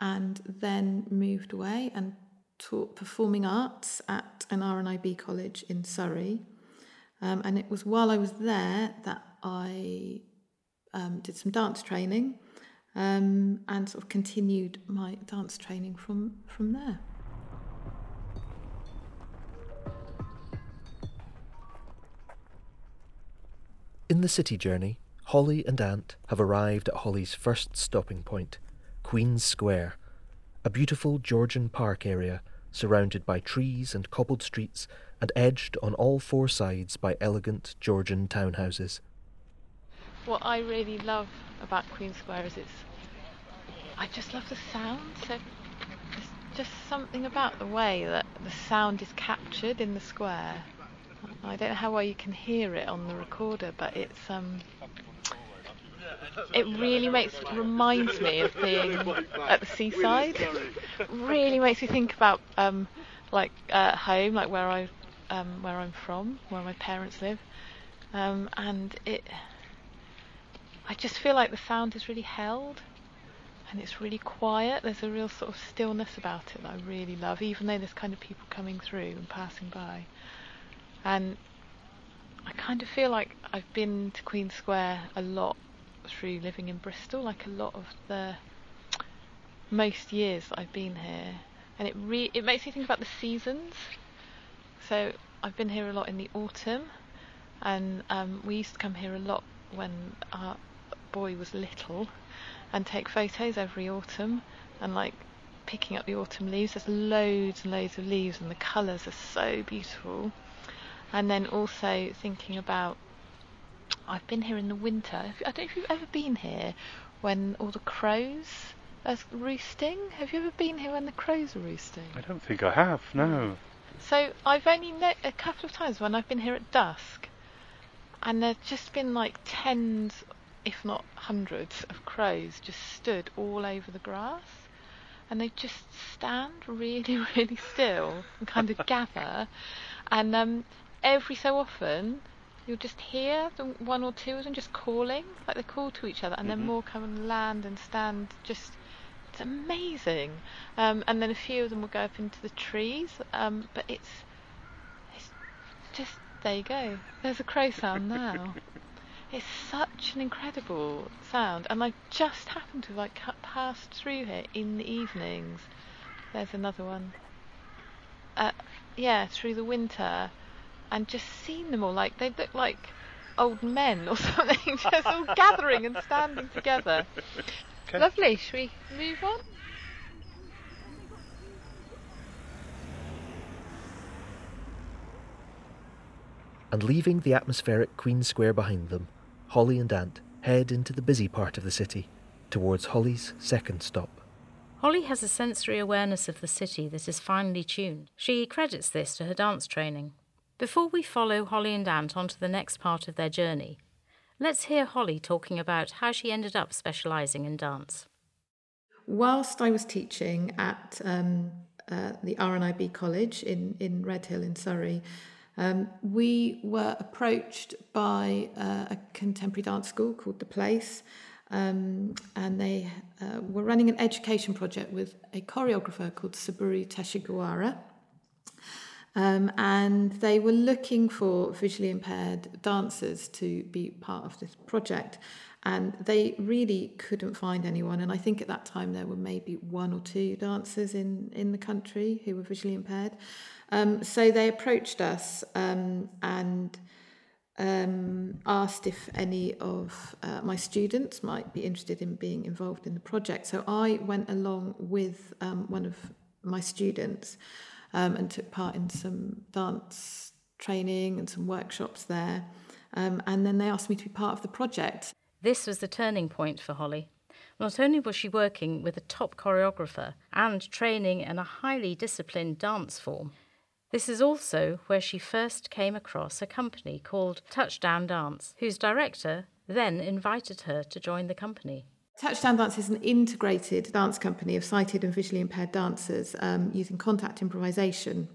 and then moved away and taught performing arts at an RNIB college in Surrey. Um, and it was while I was there that I um, did some dance training um, and sort of continued my dance training from, from there. In the city journey, Holly and Ant have arrived at Holly's first stopping point, Queen's Square, a beautiful Georgian park area surrounded by trees and cobbled streets and edged on all four sides by elegant Georgian townhouses. what I really love about Queen Square is it's. I just love the sound. So there's just something about the way that the sound is captured in the square. I don't know how well you can hear it on the recorder, but it's um. It really makes reminds me of being at the seaside. Really makes me think about um, like uh, home, like where I um, where I'm from, where my parents live, um, and it. I just feel like the sound is really held and it's really quiet. There's a real sort of stillness about it that I really love, even though there's kind of people coming through and passing by. And I kind of feel like I've been to Queen Square a lot through living in Bristol, like a lot of the most years I've been here. And it re- it makes me think about the seasons. So I've been here a lot in the autumn, and um, we used to come here a lot when our boy was little and take photos every autumn and like picking up the autumn leaves. There's loads and loads of leaves, and the colours are so beautiful. And then also thinking about, I've been here in the winter. I don't know if you've ever been here when all the crows are roosting. Have you ever been here when the crows are roosting? I don't think I have, no. So I've only met a couple of times when I've been here at dusk, and there's just been like tens, if not hundreds, of crows just stood all over the grass, and they just stand really, really still and kind of gather, and um, every so often you'll just hear the one or two of them just calling, like they call to each other, and then Mhm. more come and land and stand just. It's amazing, um, and then a few of them will go up into the trees. Um, but it's it's just there you go. There's a crow sound now. it's such an incredible sound, and I just happened to have like cut past through here in the evenings. There's another one. Uh, yeah, through the winter, and just seen them all. Like they look like old men or something, just all gathering and standing together. Okay. Lovely. Should we move on? And leaving the atmospheric Queen Square behind them, Holly and Ant head into the busy part of the city towards Holly's second stop, Holly has a sensory awareness of the city that is finely tuned. She credits this to her dance training. Before we follow Holly and Ant onto the next part of their journey, let's hear Holly talking about how she ended up specialising in dance. Whilst I was teaching at um, uh, the RNIB College in, in Redhill in Surrey, um, we were approached by uh, a contemporary dance school called The Place, um, and they uh, were running an education project with a choreographer called Saburo Teshigawara. Um, and they were looking for visually impaired dancers to be part of this project. And they really couldn't find anyone. And I think at that time there were maybe one or two dancers in, in the country who were visually impaired. Um, so they approached us um, and um, asked if any of uh, my students might be interested in being involved in the project. So I went along with um, one of my students um, and took part in some dance training and some workshops there. Um, and then they asked me to be part of the project. This was the turning point for Holly. Not only was she working with a top choreographer and training in a highly disciplined dance form, this is also where she first came across a company called Touchdown Dance, whose director then invited her to join the company. Touchdown Dance is an integrated dance company of sighted and visually impaired dancers um, using contact improvisation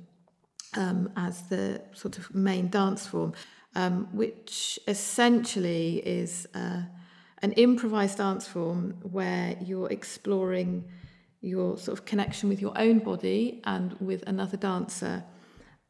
um, as the sort of main dance form, um, which essentially is uh, an improvised dance form where you're exploring your sort of connection with your own body and with another dancer.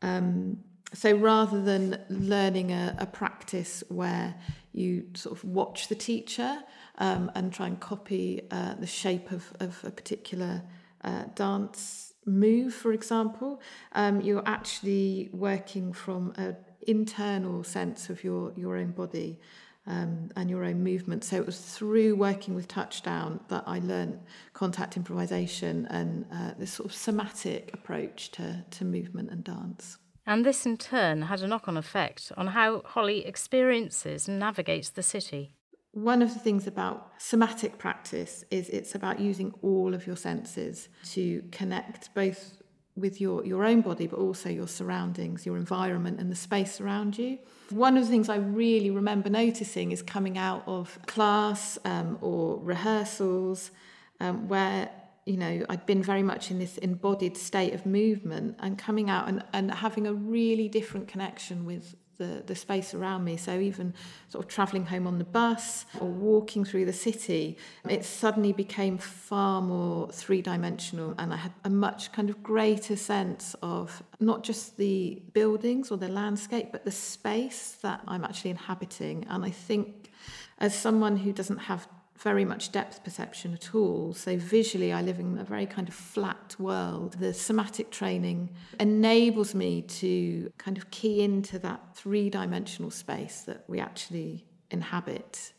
Um, so rather than learning a, a, practice where you sort of watch the teacher um, and try and copy uh, the shape of, of a particular uh, dance move, for example, um, you're actually working from an internal sense of your, your own body. Um, and your own movement. So it was through working with Touchdown that I learned contact improvisation and uh, this sort of somatic approach to, to movement and dance. And this in turn had a knock on effect on how Holly experiences and navigates the city. One of the things about somatic practice is it's about using all of your senses to connect both with your, your own body, but also your surroundings, your environment, and the space around you. One of the things I really remember noticing is coming out of class um, or rehearsals um, where you know, I'd been very much in this embodied state of movement and coming out and, and having a really different connection with the, the space around me. So even sort of travelling home on the bus or walking through the city, it suddenly became far more three dimensional and I had a much kind of greater sense of not just the buildings or the landscape, but the space that I'm actually inhabiting. And I think as someone who doesn't have very much depth perception at all. So visually, I live in a very kind of flat world. The somatic training enables me to kind of key into that three dimensional space that we actually inhabit.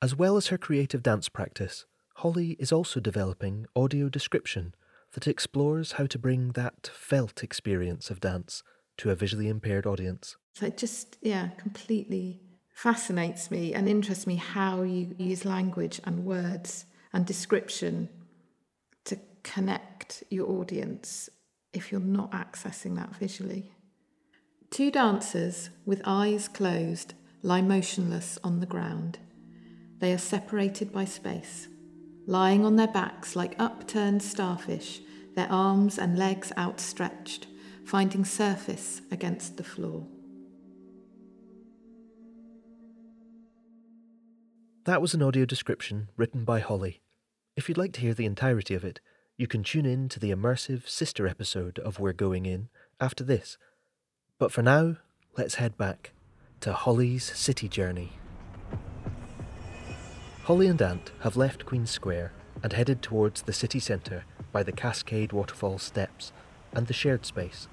As well as her creative dance practice, Holly is also developing audio description that explores how to bring that felt experience of dance to a visually impaired audience. So it just, yeah, completely fascinates me and interests me how you use language and words and description to connect your audience if you're not accessing that visually. Two dancers with eyes closed lie motionless on the ground. They are separated by space, lying on their backs like upturned starfish, their arms and legs outstretched, finding surface against the floor. That was an audio description written by Holly. If you'd like to hear the entirety of it, you can tune in to the immersive sister episode of We're Going In after this. But for now, let's head back to Holly's city journey. Holly and Ant have left Queen's Square and headed towards the city centre by the Cascade Waterfall steps and the shared space.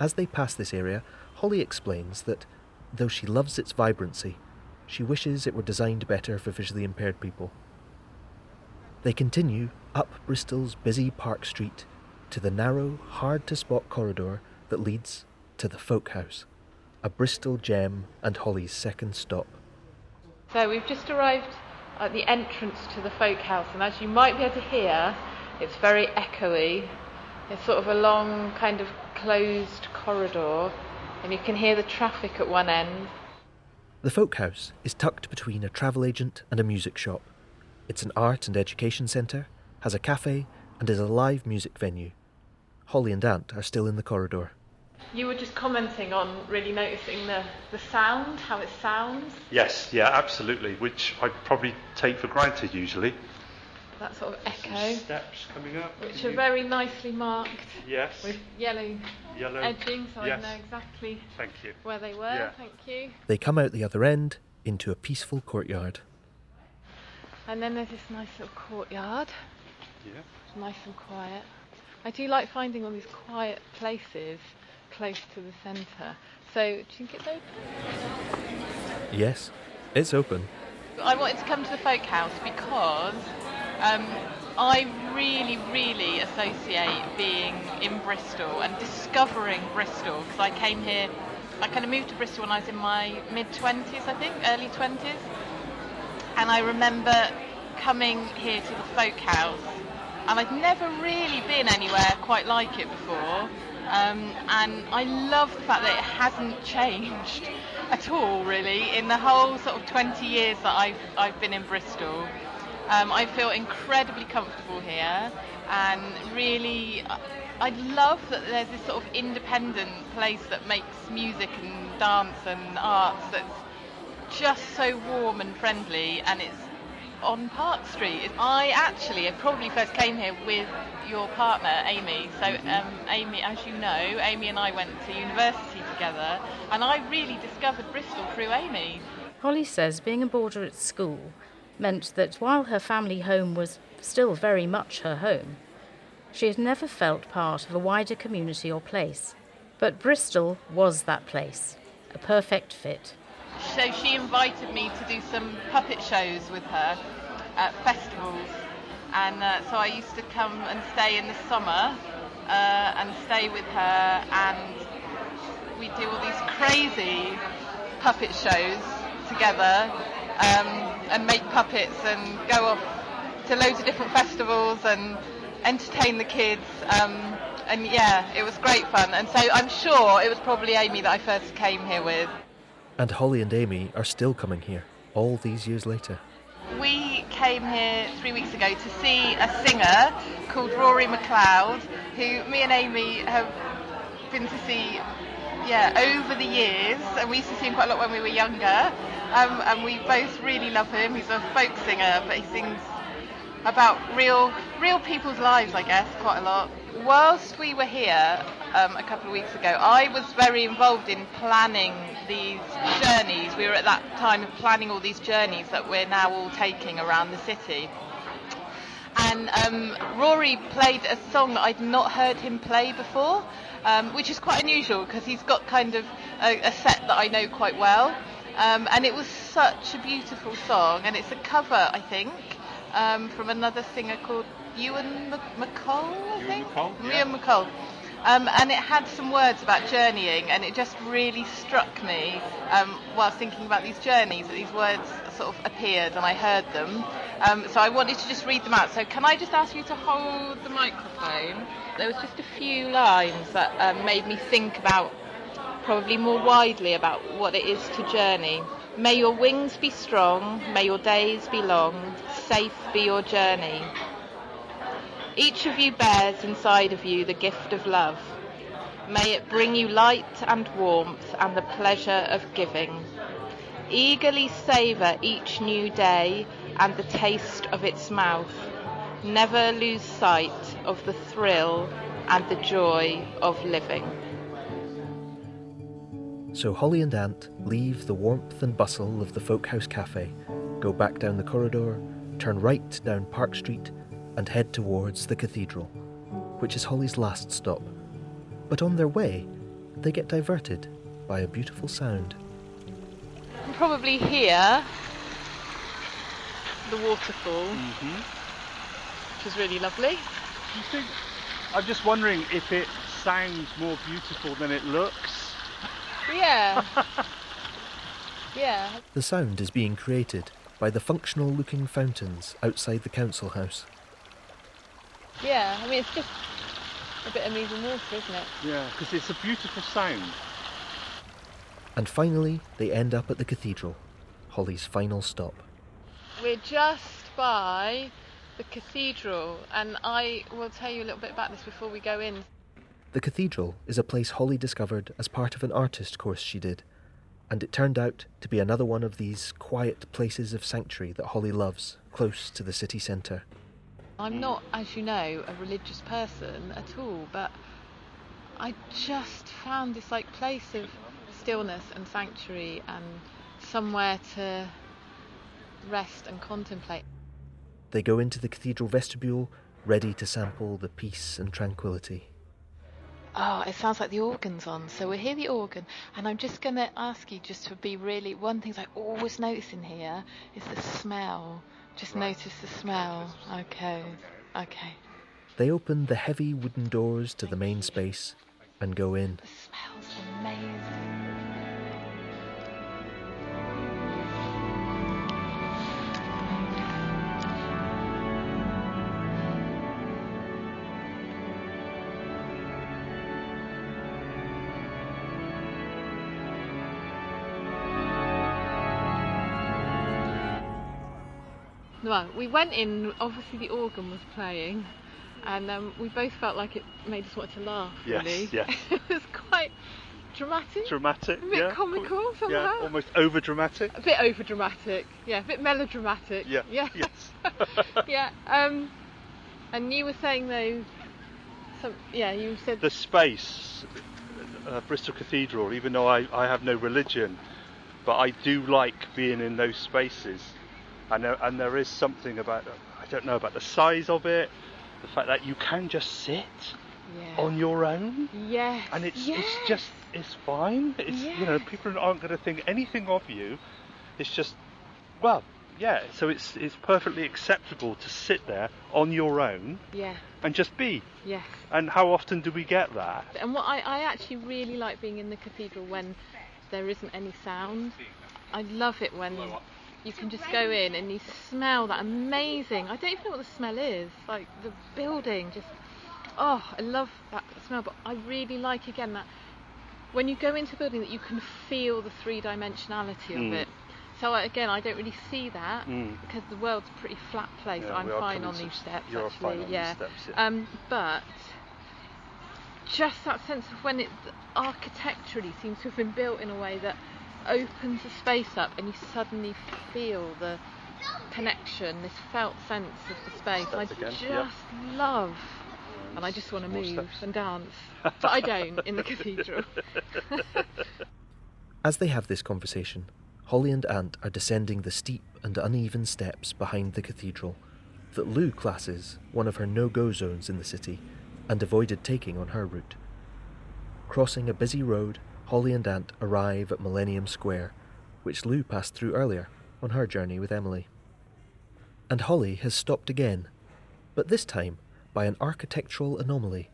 As they pass this area, Holly explains that, though she loves its vibrancy, she wishes it were designed better for visually impaired people. They continue up Bristol's busy Park Street to the narrow, hard to spot corridor that leads to the Folk House, a Bristol gem and Holly's second stop. So we've just arrived at the entrance to the Folk House, and as you might be able to hear, It's very echoey. It's sort of a long, kind of closed corridor, and you can hear the traffic at one end. The Folk House is tucked between a travel agent and a music shop. It's an art and education centre, has a cafe, and is a live music venue. Holly and Ant are still in the corridor. You were just commenting on really noticing the, the sound, how it sounds. Yes, yeah, absolutely, which I probably take for granted usually. That sort of echo. Steps coming up. Which are very nicely marked Yes. with yellow, Yellow. edging, so Yes. I know exactly Thank you. where they were. Yeah. Thank you. They come out the other end into a peaceful courtyard. And then there's this nice little courtyard. Yeah. It's nice and quiet. I do like finding all these quiet places close to the centre. So, do you think it's open? Yes, it's open. I wanted to come to the folk house because um, I really, really associate being in Bristol and discovering Bristol because I came here, I kind of moved to Bristol when I was in my mid 20s, I think, early 20s. And I remember coming here to the folk house and I'd never really been anywhere quite like it before. Um, and I love the fact that it hasn't changed at all, really, in the whole sort of 20 years that I've, I've been in Bristol. Um, I feel incredibly comfortable here, and really, I- I love that there's this sort of independent place that makes music and dance and arts that's just so warm and friendly, and it's on Park Street. I actually I probably first came here with your partner, Amy. So, um, Amy, as you know, Amy and I went to university together, and I really discovered Bristol through Amy. Holly says being a boarder at school meant that while her family home was still very much her home, she had never felt part of a wider community or place. But Bristol was that place, a perfect fit. So she invited me to do some puppet shows with her at festivals, and uh, so I used to come and stay in the summer uh, and stay with her, and we'd do all these crazy puppet shows together um, and make puppets and go off to loads of different festivals and entertain the kids. Um, and yeah, it was great fun. And so I'm sure it was probably Amy that I first came here with. And Holly and Amy are still coming here, all these years later. We came here three weeks ago to see a singer called Rory McLeod, who me and Amy have been to see, yeah, over the years, and we used to see him quite a lot when we were younger. Um, and we both really love him. He's a folk singer, but he sings about real, real people's lives, I guess, quite a lot. Whilst we were here um, a couple of weeks ago, I was very involved in planning these journeys. We were at that time of planning all these journeys that we're now all taking around the city. And um, Rory played a song that I'd not heard him play before, um, which is quite unusual because he's got kind of a, a set that I know quite well. Um, and it was such a beautiful song, and it's a cover, I think, um, from another singer called Ewan Mc- MacColl, I think. MacColl, yeah. Ewan MacColl. Um, and it had some words about journeying, and it just really struck me um, whilst thinking about these journeys that these words sort of appeared and I heard them. Um, so I wanted to just read them out. So can I just ask you to hold the microphone? There was just a few lines that um, made me think about probably more widely about what it is to journey. May your wings be strong, may your days be long, safe be your journey. Each of you bears inside of you the gift of love. May it bring you light and warmth and the pleasure of giving. Eagerly savour each new day and the taste of its mouth. Never lose sight of the thrill and the joy of living. So Holly and Ant leave the warmth and bustle of the Folk House Cafe, go back down the corridor, turn right down Park Street, and head towards the cathedral, which is Holly's last stop. But on their way, they get diverted by a beautiful sound. Can probably hear the waterfall, mm-hmm. which is really lovely. Do you think? I'm just wondering if it sounds more beautiful than it looks. Yeah. yeah. The sound is being created by the functional looking fountains outside the council house. Yeah, I mean, it's just a bit of moving water, isn't it? Yeah, because it's a beautiful sound. And finally, they end up at the cathedral, Holly's final stop. We're just by the cathedral, and I will tell you a little bit about this before we go in. The cathedral is a place Holly discovered as part of an artist course she did, and it turned out to be another one of these quiet places of sanctuary that Holly loves, close to the city centre. I'm not, as you know, a religious person at all, but I just found this like place of stillness and sanctuary and somewhere to rest and contemplate. They go into the cathedral vestibule, ready to sample the peace and tranquility. Oh, it sounds like the organ's on. So we'll hear the organ, and I'm just going to ask you just to be really. One thing I always notice in here is the smell. Just right. notice the smell. Okay, okay. They open the heavy wooden doors to the main space and go in. The smell's amazing. Well, we went in, obviously the organ was playing, and um, we both felt like it made us want to laugh, yes, really. Yes, it was quite dramatic. Dramatic, A bit yeah. comical somehow. Yeah, almost over dramatic. A bit over dramatic, yeah, a bit melodramatic. Yeah, yeah. yes. yeah, um, and you were saying though, some, yeah, you said... The space, uh, Bristol Cathedral, even though I, I have no religion, but I do like being in those spaces and there, and there is something about I don't know about the size of it, the fact that you can just sit yeah. on your own. Yes. And it's yes. it's just it's fine. It's you know people aren't going to think anything of you. It's just well yeah. So it's it's perfectly acceptable to sit there on your own. Yeah. And just be. Yes. And how often do we get that? And what I, I actually really like being in the cathedral when there isn't any sound. I love it when you can just go in and you smell that amazing. I don't even know what the smell is. Like the building, just oh, I love that smell. But I really like again that when you go into a building that you can feel the three dimensionality of Mm. it. So again, I don't really see that Mm. because the world's a pretty flat place. Yeah, I'm fine on these steps actually. fine on these yeah. steps, yeah. Um, but just that sense of when it architecturally seems to have been built in a way that opens the space up and you suddenly feel the connection, this felt sense of the space. I again, just yeah. love, and I just want to More move steps. and dance, but I don't in the cathedral. As they have this conversation, Holly and Ant are descending the steep and uneven steps behind the cathedral that Lou classes one of her no go zones in the city and avoided taking on her route. Crossing a busy road, Holly and Ant arrive at Millennium Square, which Lou passed through earlier on her journey with Emily. And Holly has stopped again, but this time by an architectural anomaly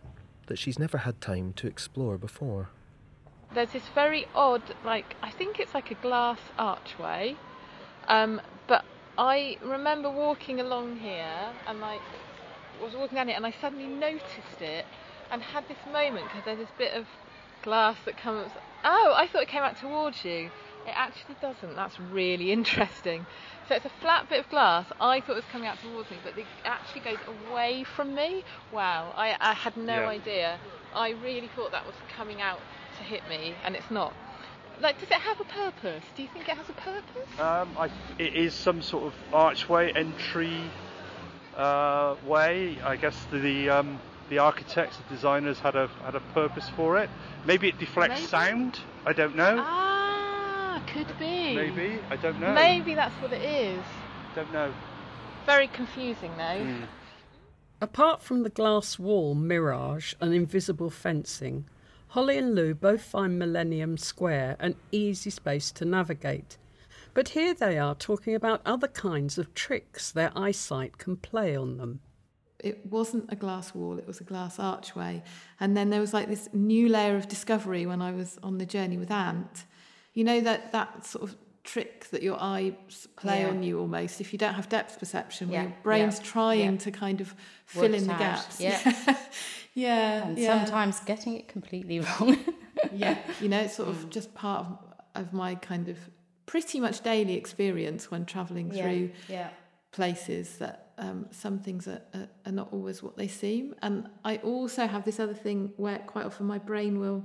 that she's never had time to explore before. There's this very odd, like I think it's like a glass archway, um, but I remember walking along here and like was walking down it and I suddenly noticed it and had this moment because there's this bit of glass that comes. Oh, I thought it came out towards you. It actually doesn't. That's really interesting. So it's a flat bit of glass. I thought it was coming out towards me, but it actually goes away from me. Wow, I, I had no Yeah. idea. I really thought that was coming out to hit me, and it's not. Like, does it have a purpose? Do you think it has a purpose? Um, I, it is some sort of archway entry uh, way. I guess the um, the architects, the designers had a had a purpose for it. Maybe it deflects Maybe. sound. I don't know. Ah, could be. Maybe I don't know. Maybe that's what it is. Don't know. Very confusing though. Hmm. Apart from the glass wall mirage and invisible fencing, Holly and Lou both find Millennium Square an easy space to navigate. But here they are talking about other kinds of tricks their eyesight can play on them. It wasn't a glass wall, it was a glass archway. And then there was like this new layer of discovery when I was on the journey with Ant. You know that that sort of trick that your eyes play Yeah. on you almost if you don't have depth perception where your brain's yeah, trying yeah. to kind of fill Works in the out, gaps yeah. yeah And yeah. sometimes getting it completely wrong. yeah you know it's sort Mm. of just part of, of my kind of pretty much daily experience when traveling Yeah, through yeah. places that um, some things are, are, are not always what they seem. And i also have this other thing where quite often my brain will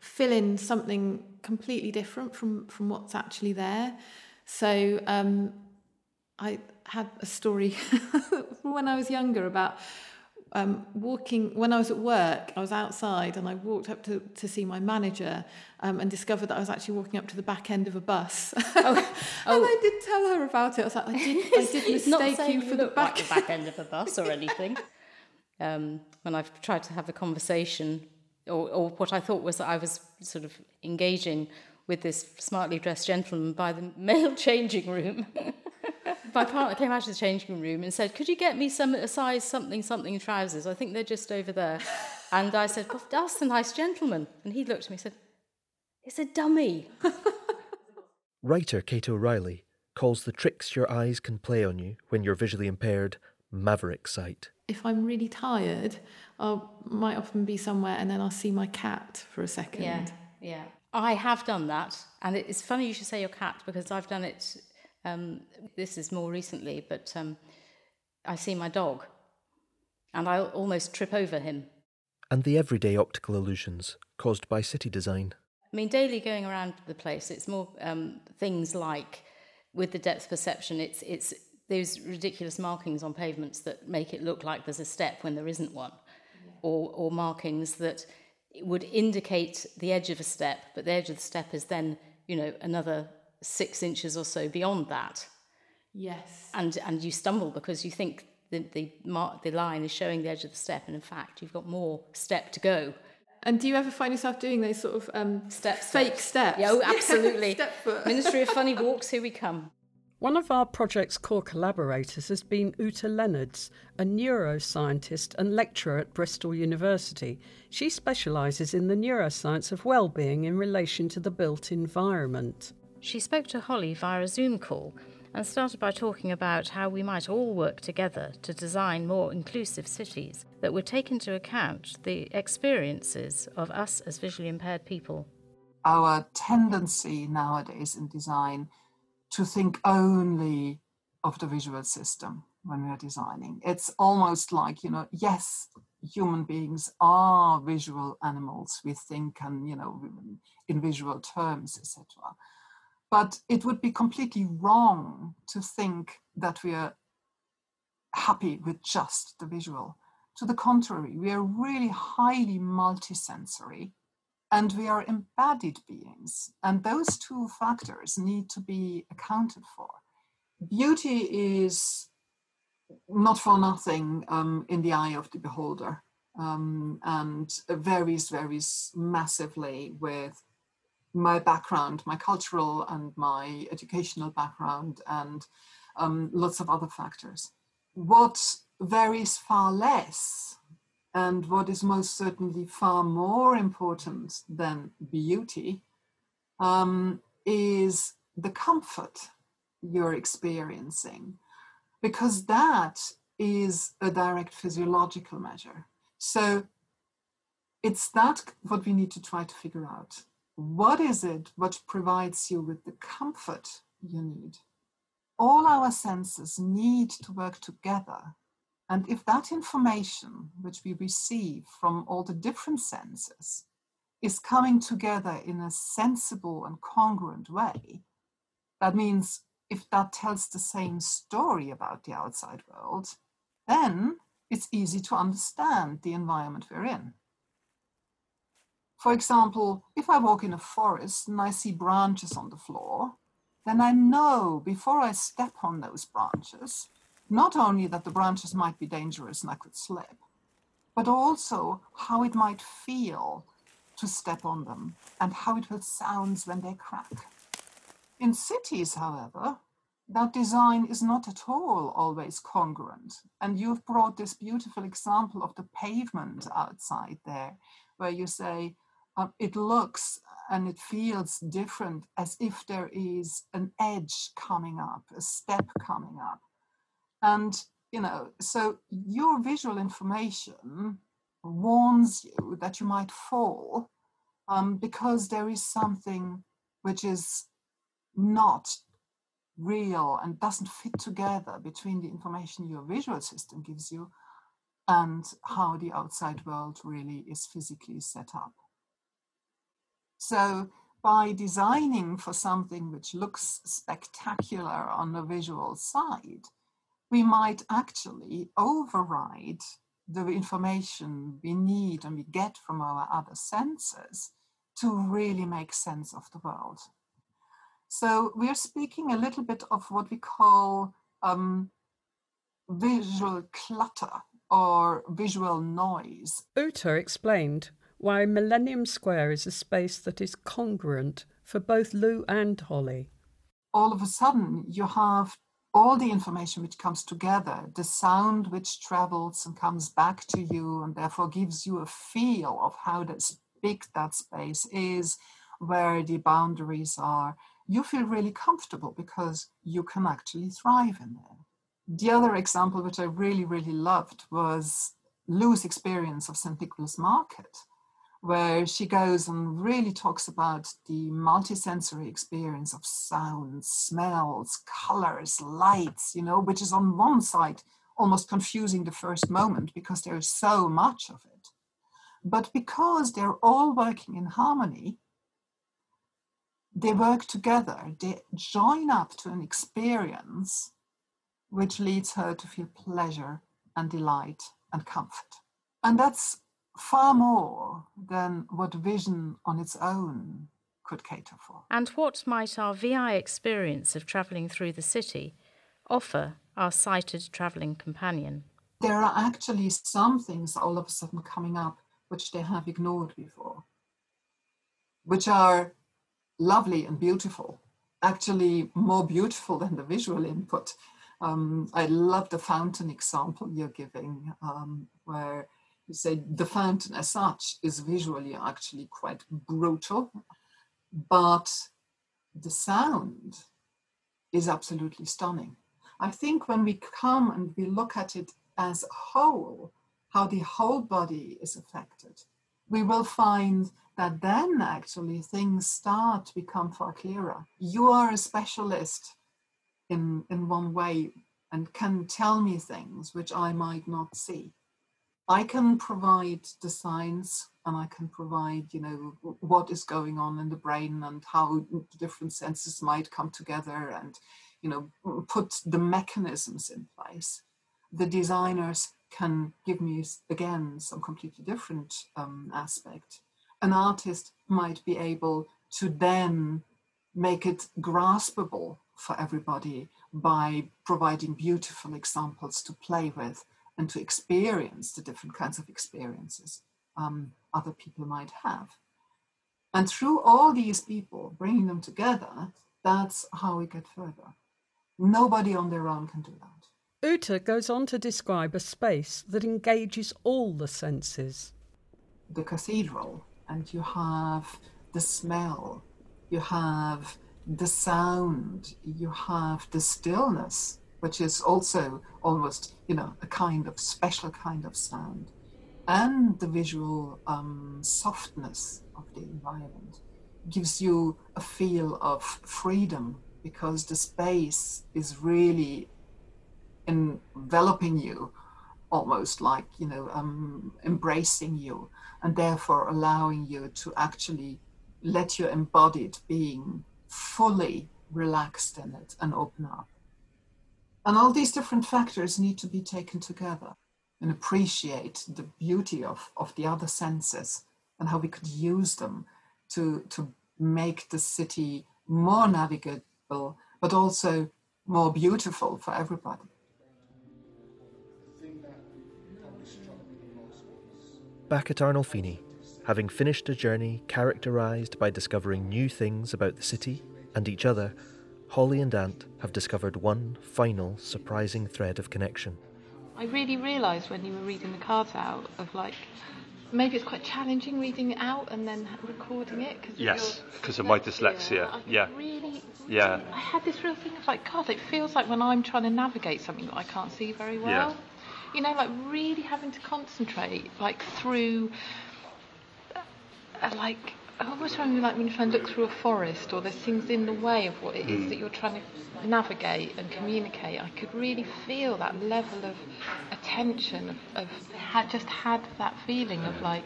fill in something completely different from from what's actually there. So um, i had a story when i was younger about um, walking when I was at work, I was outside and I walked up to, to see my manager um, and discovered that I was actually walking up to the back end of a bus. and I did tell her about it. I was like, I did, I did mistake you for the back. like the back end of a bus or anything. um, when I've tried to have a conversation, or, or what I thought was that I was sort of engaging with this smartly dressed gentleman by the male changing room. My partner came out of the changing room and said, "Could you get me some a size something something trousers? I think they're just over there." And I said, well, "That's the nice gentleman." And he looked at me and said, "It's a dummy." Writer Kate O'Reilly calls the tricks your eyes can play on you when you're visually impaired maverick sight. If I'm really tired, I might often be somewhere and then I'll see my cat for a second. Yeah, yeah. I have done that, and it's funny you should say your cat because I've done it. Um, this is more recently, but um, I see my dog, and I almost trip over him. And the everyday optical illusions caused by city design. I mean, daily going around the place, it's more um, things like with the depth perception. It's it's those ridiculous markings on pavements that make it look like there's a step when there isn't one, or or markings that would indicate the edge of a step, but the edge of the step is then you know another six inches or so beyond that, Yes. and and you stumble because you think the the mark the line is showing the edge of the step, and in fact you've got more step to go. And do you ever find yourself doing those sort of um, Step fake steps? Yeah, oh, absolutely. Step foot. Ministry of Funny Walks, here we come. One of our project's core collaborators has been Ute Leonards, a neuroscientist and lecturer at Bristol University. She specialises in the neuroscience of well-being in relation to the built environment. She spoke to Holly via a Zoom call and started by talking about how we might all work together to design more inclusive cities that would take into account the experiences of us as visually impaired people. Our tendency nowadays in design to think only of the visual system when we are designing. It's almost like, you know, yes, human beings are visual animals. We think and, you know, in visual terms, etc. But it would be completely wrong to think that we are happy with just the visual. To the contrary, we are really highly multisensory and we are embodied beings. And those two factors need to be accounted for. Beauty is not for nothing um, in the eye of the beholder um, and varies, varies massively with my background, my cultural and my educational background, and um, lots of other factors. What varies far less, and what is most certainly far more important than beauty, um, is the comfort you're experiencing, because that is a direct physiological measure. So it's that what we need to try to figure out what is it what provides you with the comfort you need? All our senses need to work together. And if that information which we receive from all the different senses is coming together in a sensible and congruent way, that means if that tells the same story about the outside world, then it's easy to understand the environment we're in. For example, if I walk in a forest and I see branches on the floor, then I know before I step on those branches, not only that the branches might be dangerous and I could slip, but also how it might feel to step on them and how it will sound when they crack. In cities, however, that design is not at all always congruent. And you've brought this beautiful example of the pavement outside there, where you say, uh, it looks and it feels different as if there is an edge coming up, a step coming up. And, you know, so your visual information warns you that you might fall um, because there is something which is not real and doesn't fit together between the information your visual system gives you and how the outside world really is physically set up. So by designing for something which looks spectacular on the visual side, we might actually override the information we need and we get from our other senses to really make sense of the world. So we're speaking a little bit of what we call um, visual clutter or visual noise. Ute explained why Millennium Square is a space that is congruent for both Lou and Holly. All of a sudden, you have all the information which comes together, the sound which travels and comes back to you, and therefore gives you a feel of how big that space is, where the boundaries are, you feel really comfortable because you can actually thrive in there. The other example, which I really, really loved, was Lou's experience of St. Nicholas Market, where she goes and really talks about the multisensory experience of sounds, smells, colors, lights, you know, which is on one side almost confusing the first moment because there is so much of it. But because they're all working in harmony, they work together, they join up to an experience which leads her to feel pleasure and delight and comfort. And that's far more than what vision on its own could cater for. And what might our VI experience of travelling through the city offer our sighted travelling companion? There are actually some things all of a sudden coming up which they have ignored before, which are lovely and beautiful, actually more beautiful than the visual input. Um, I love the fountain example you're giving, um, where you say the fountain as such is visually actually quite brutal, but the sound is absolutely stunning. I think when we come and we look at it as a whole, how the whole body is affected, we will find that then actually things start to become far clearer. You are a specialist in, in one way and can tell me things which I might not see. I can provide the science and I can provide, you know, what is going on in the brain and how different senses might come together and, you know, put the mechanisms in place. The designers can give me again some completely different um, aspect. An artist might be able to then make it graspable for everybody by providing beautiful examples to play with and to experience the different kinds of experiences um, other people might have. And through all these people, bringing them together, that's how we get further. Nobody on their own can do that. Ute goes on to describe a space that engages all the senses. The cathedral, and you have the smell, you have the sound, you have the stillness, which is also almost, you know, a kind of special kind of sound, and the visual um, softness of the environment gives you a feel of freedom because the space is really enveloping you almost like you know um, embracing you and therefore allowing you to actually let your embodied being fully relaxed in it and open up and all these different factors need to be taken together and appreciate the beauty of, of the other senses and how we could use them to, to make the city more navigable but also more beautiful for everybody. Back at Arnolfini, having finished a journey characterised by discovering new things about the city and each other, Holly and Ant have discovered one final surprising thread of connection. I really realised when you were reading the cards out of like maybe it's quite challenging reading it out and then recording it. Cause yes, because of my dyslexia. I Yeah. Really, Yeah. I had this real thing of like, God, it feels like when I'm trying to navigate something that I can't see very well. Yeah. You know, like really having to concentrate, like through, uh, like I almost find like when you're trying to look through a forest or there's things in the way of what it is Mm. that you're trying to navigate and communicate. I could really feel that level of attention of, of had just had that feeling of like,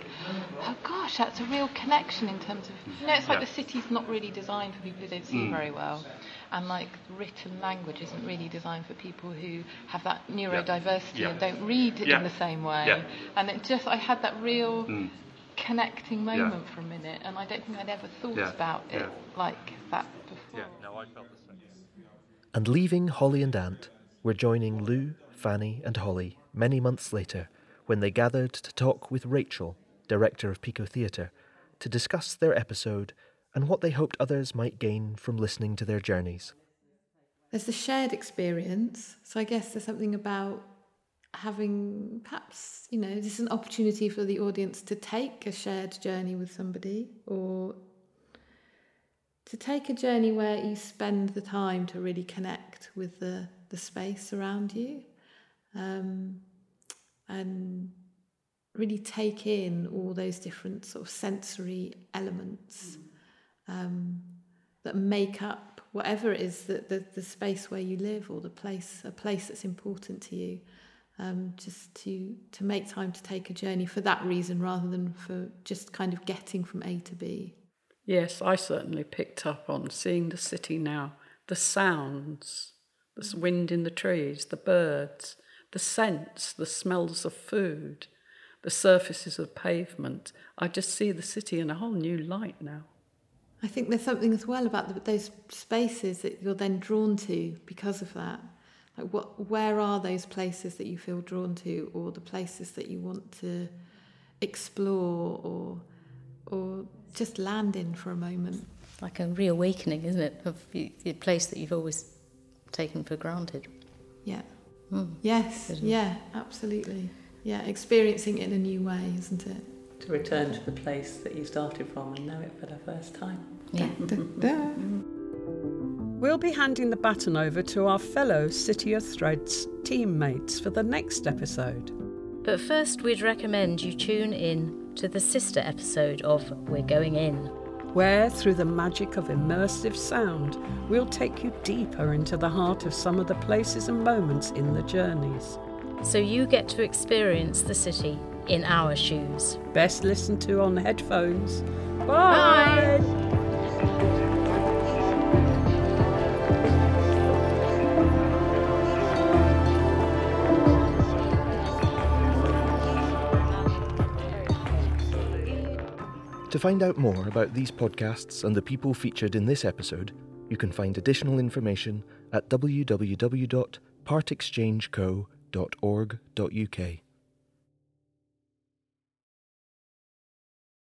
oh gosh, that's a real connection in terms of you know, it's like Yeah. the city's not really designed for people who don't see Mm. very well. And like written language isn't really designed for people who have that neurodiversity Yeah. and don't read Yeah. in the same way. Yeah. And it just I had that real Mm. Connecting moment for a minute, and I don't think I'd ever thought Yeah, about it yeah. like that before. Yeah, no, I felt the same. And leaving Holly and Ant, we're joining Lou, Fanny, and Holly many months later when they gathered to talk with Rachel, director of Pico Theatre, to discuss their episode and what they hoped others might gain from listening to their journeys. There's the shared experience. So I guess there's something about having perhaps, you know, this is an opportunity for the audience to take a shared journey with somebody or to take a journey where you spend the time to really connect with the, the space around you um, and really take in all those different sort of sensory elements um, that make up whatever it is that the, the space where you live or the place a place that's important to you um, just to to make time to take a journey for that reason rather than for just kind of getting from A to B. Yes, I certainly picked up on seeing the city now, the sounds, the wind in the trees, the birds, the scents, the smells of food, the surfaces of pavement. I just see the city in a whole new light now. I think there's something as well about the, those spaces that you're then drawn to because of that. Like what, where are those places that you feel drawn to, or the places that you want to explore, or or just land in for a moment? Like a reawakening, isn't it, of the, the place that you've always taken for granted. Yeah. Mm. Yes. Yeah. Absolutely. Yeah. Experiencing it in a new way, isn't it? To return to the place that you started from and know it for the first time. Yeah. Da. We'll be handing the baton over to our fellow City of Threads teammates for the next episode. But first, we'd recommend you tune in to the sister episode of We're Going In. where, through the magic of immersive sound, we'll take you deeper into the heart of some of the places and moments in the journeys. So you get to experience the city in our shoes. Best listened to on headphones. Bye. To find out more about these podcasts and the people featured in this episode, you can find additional information at www.partexchangeco.org.uk.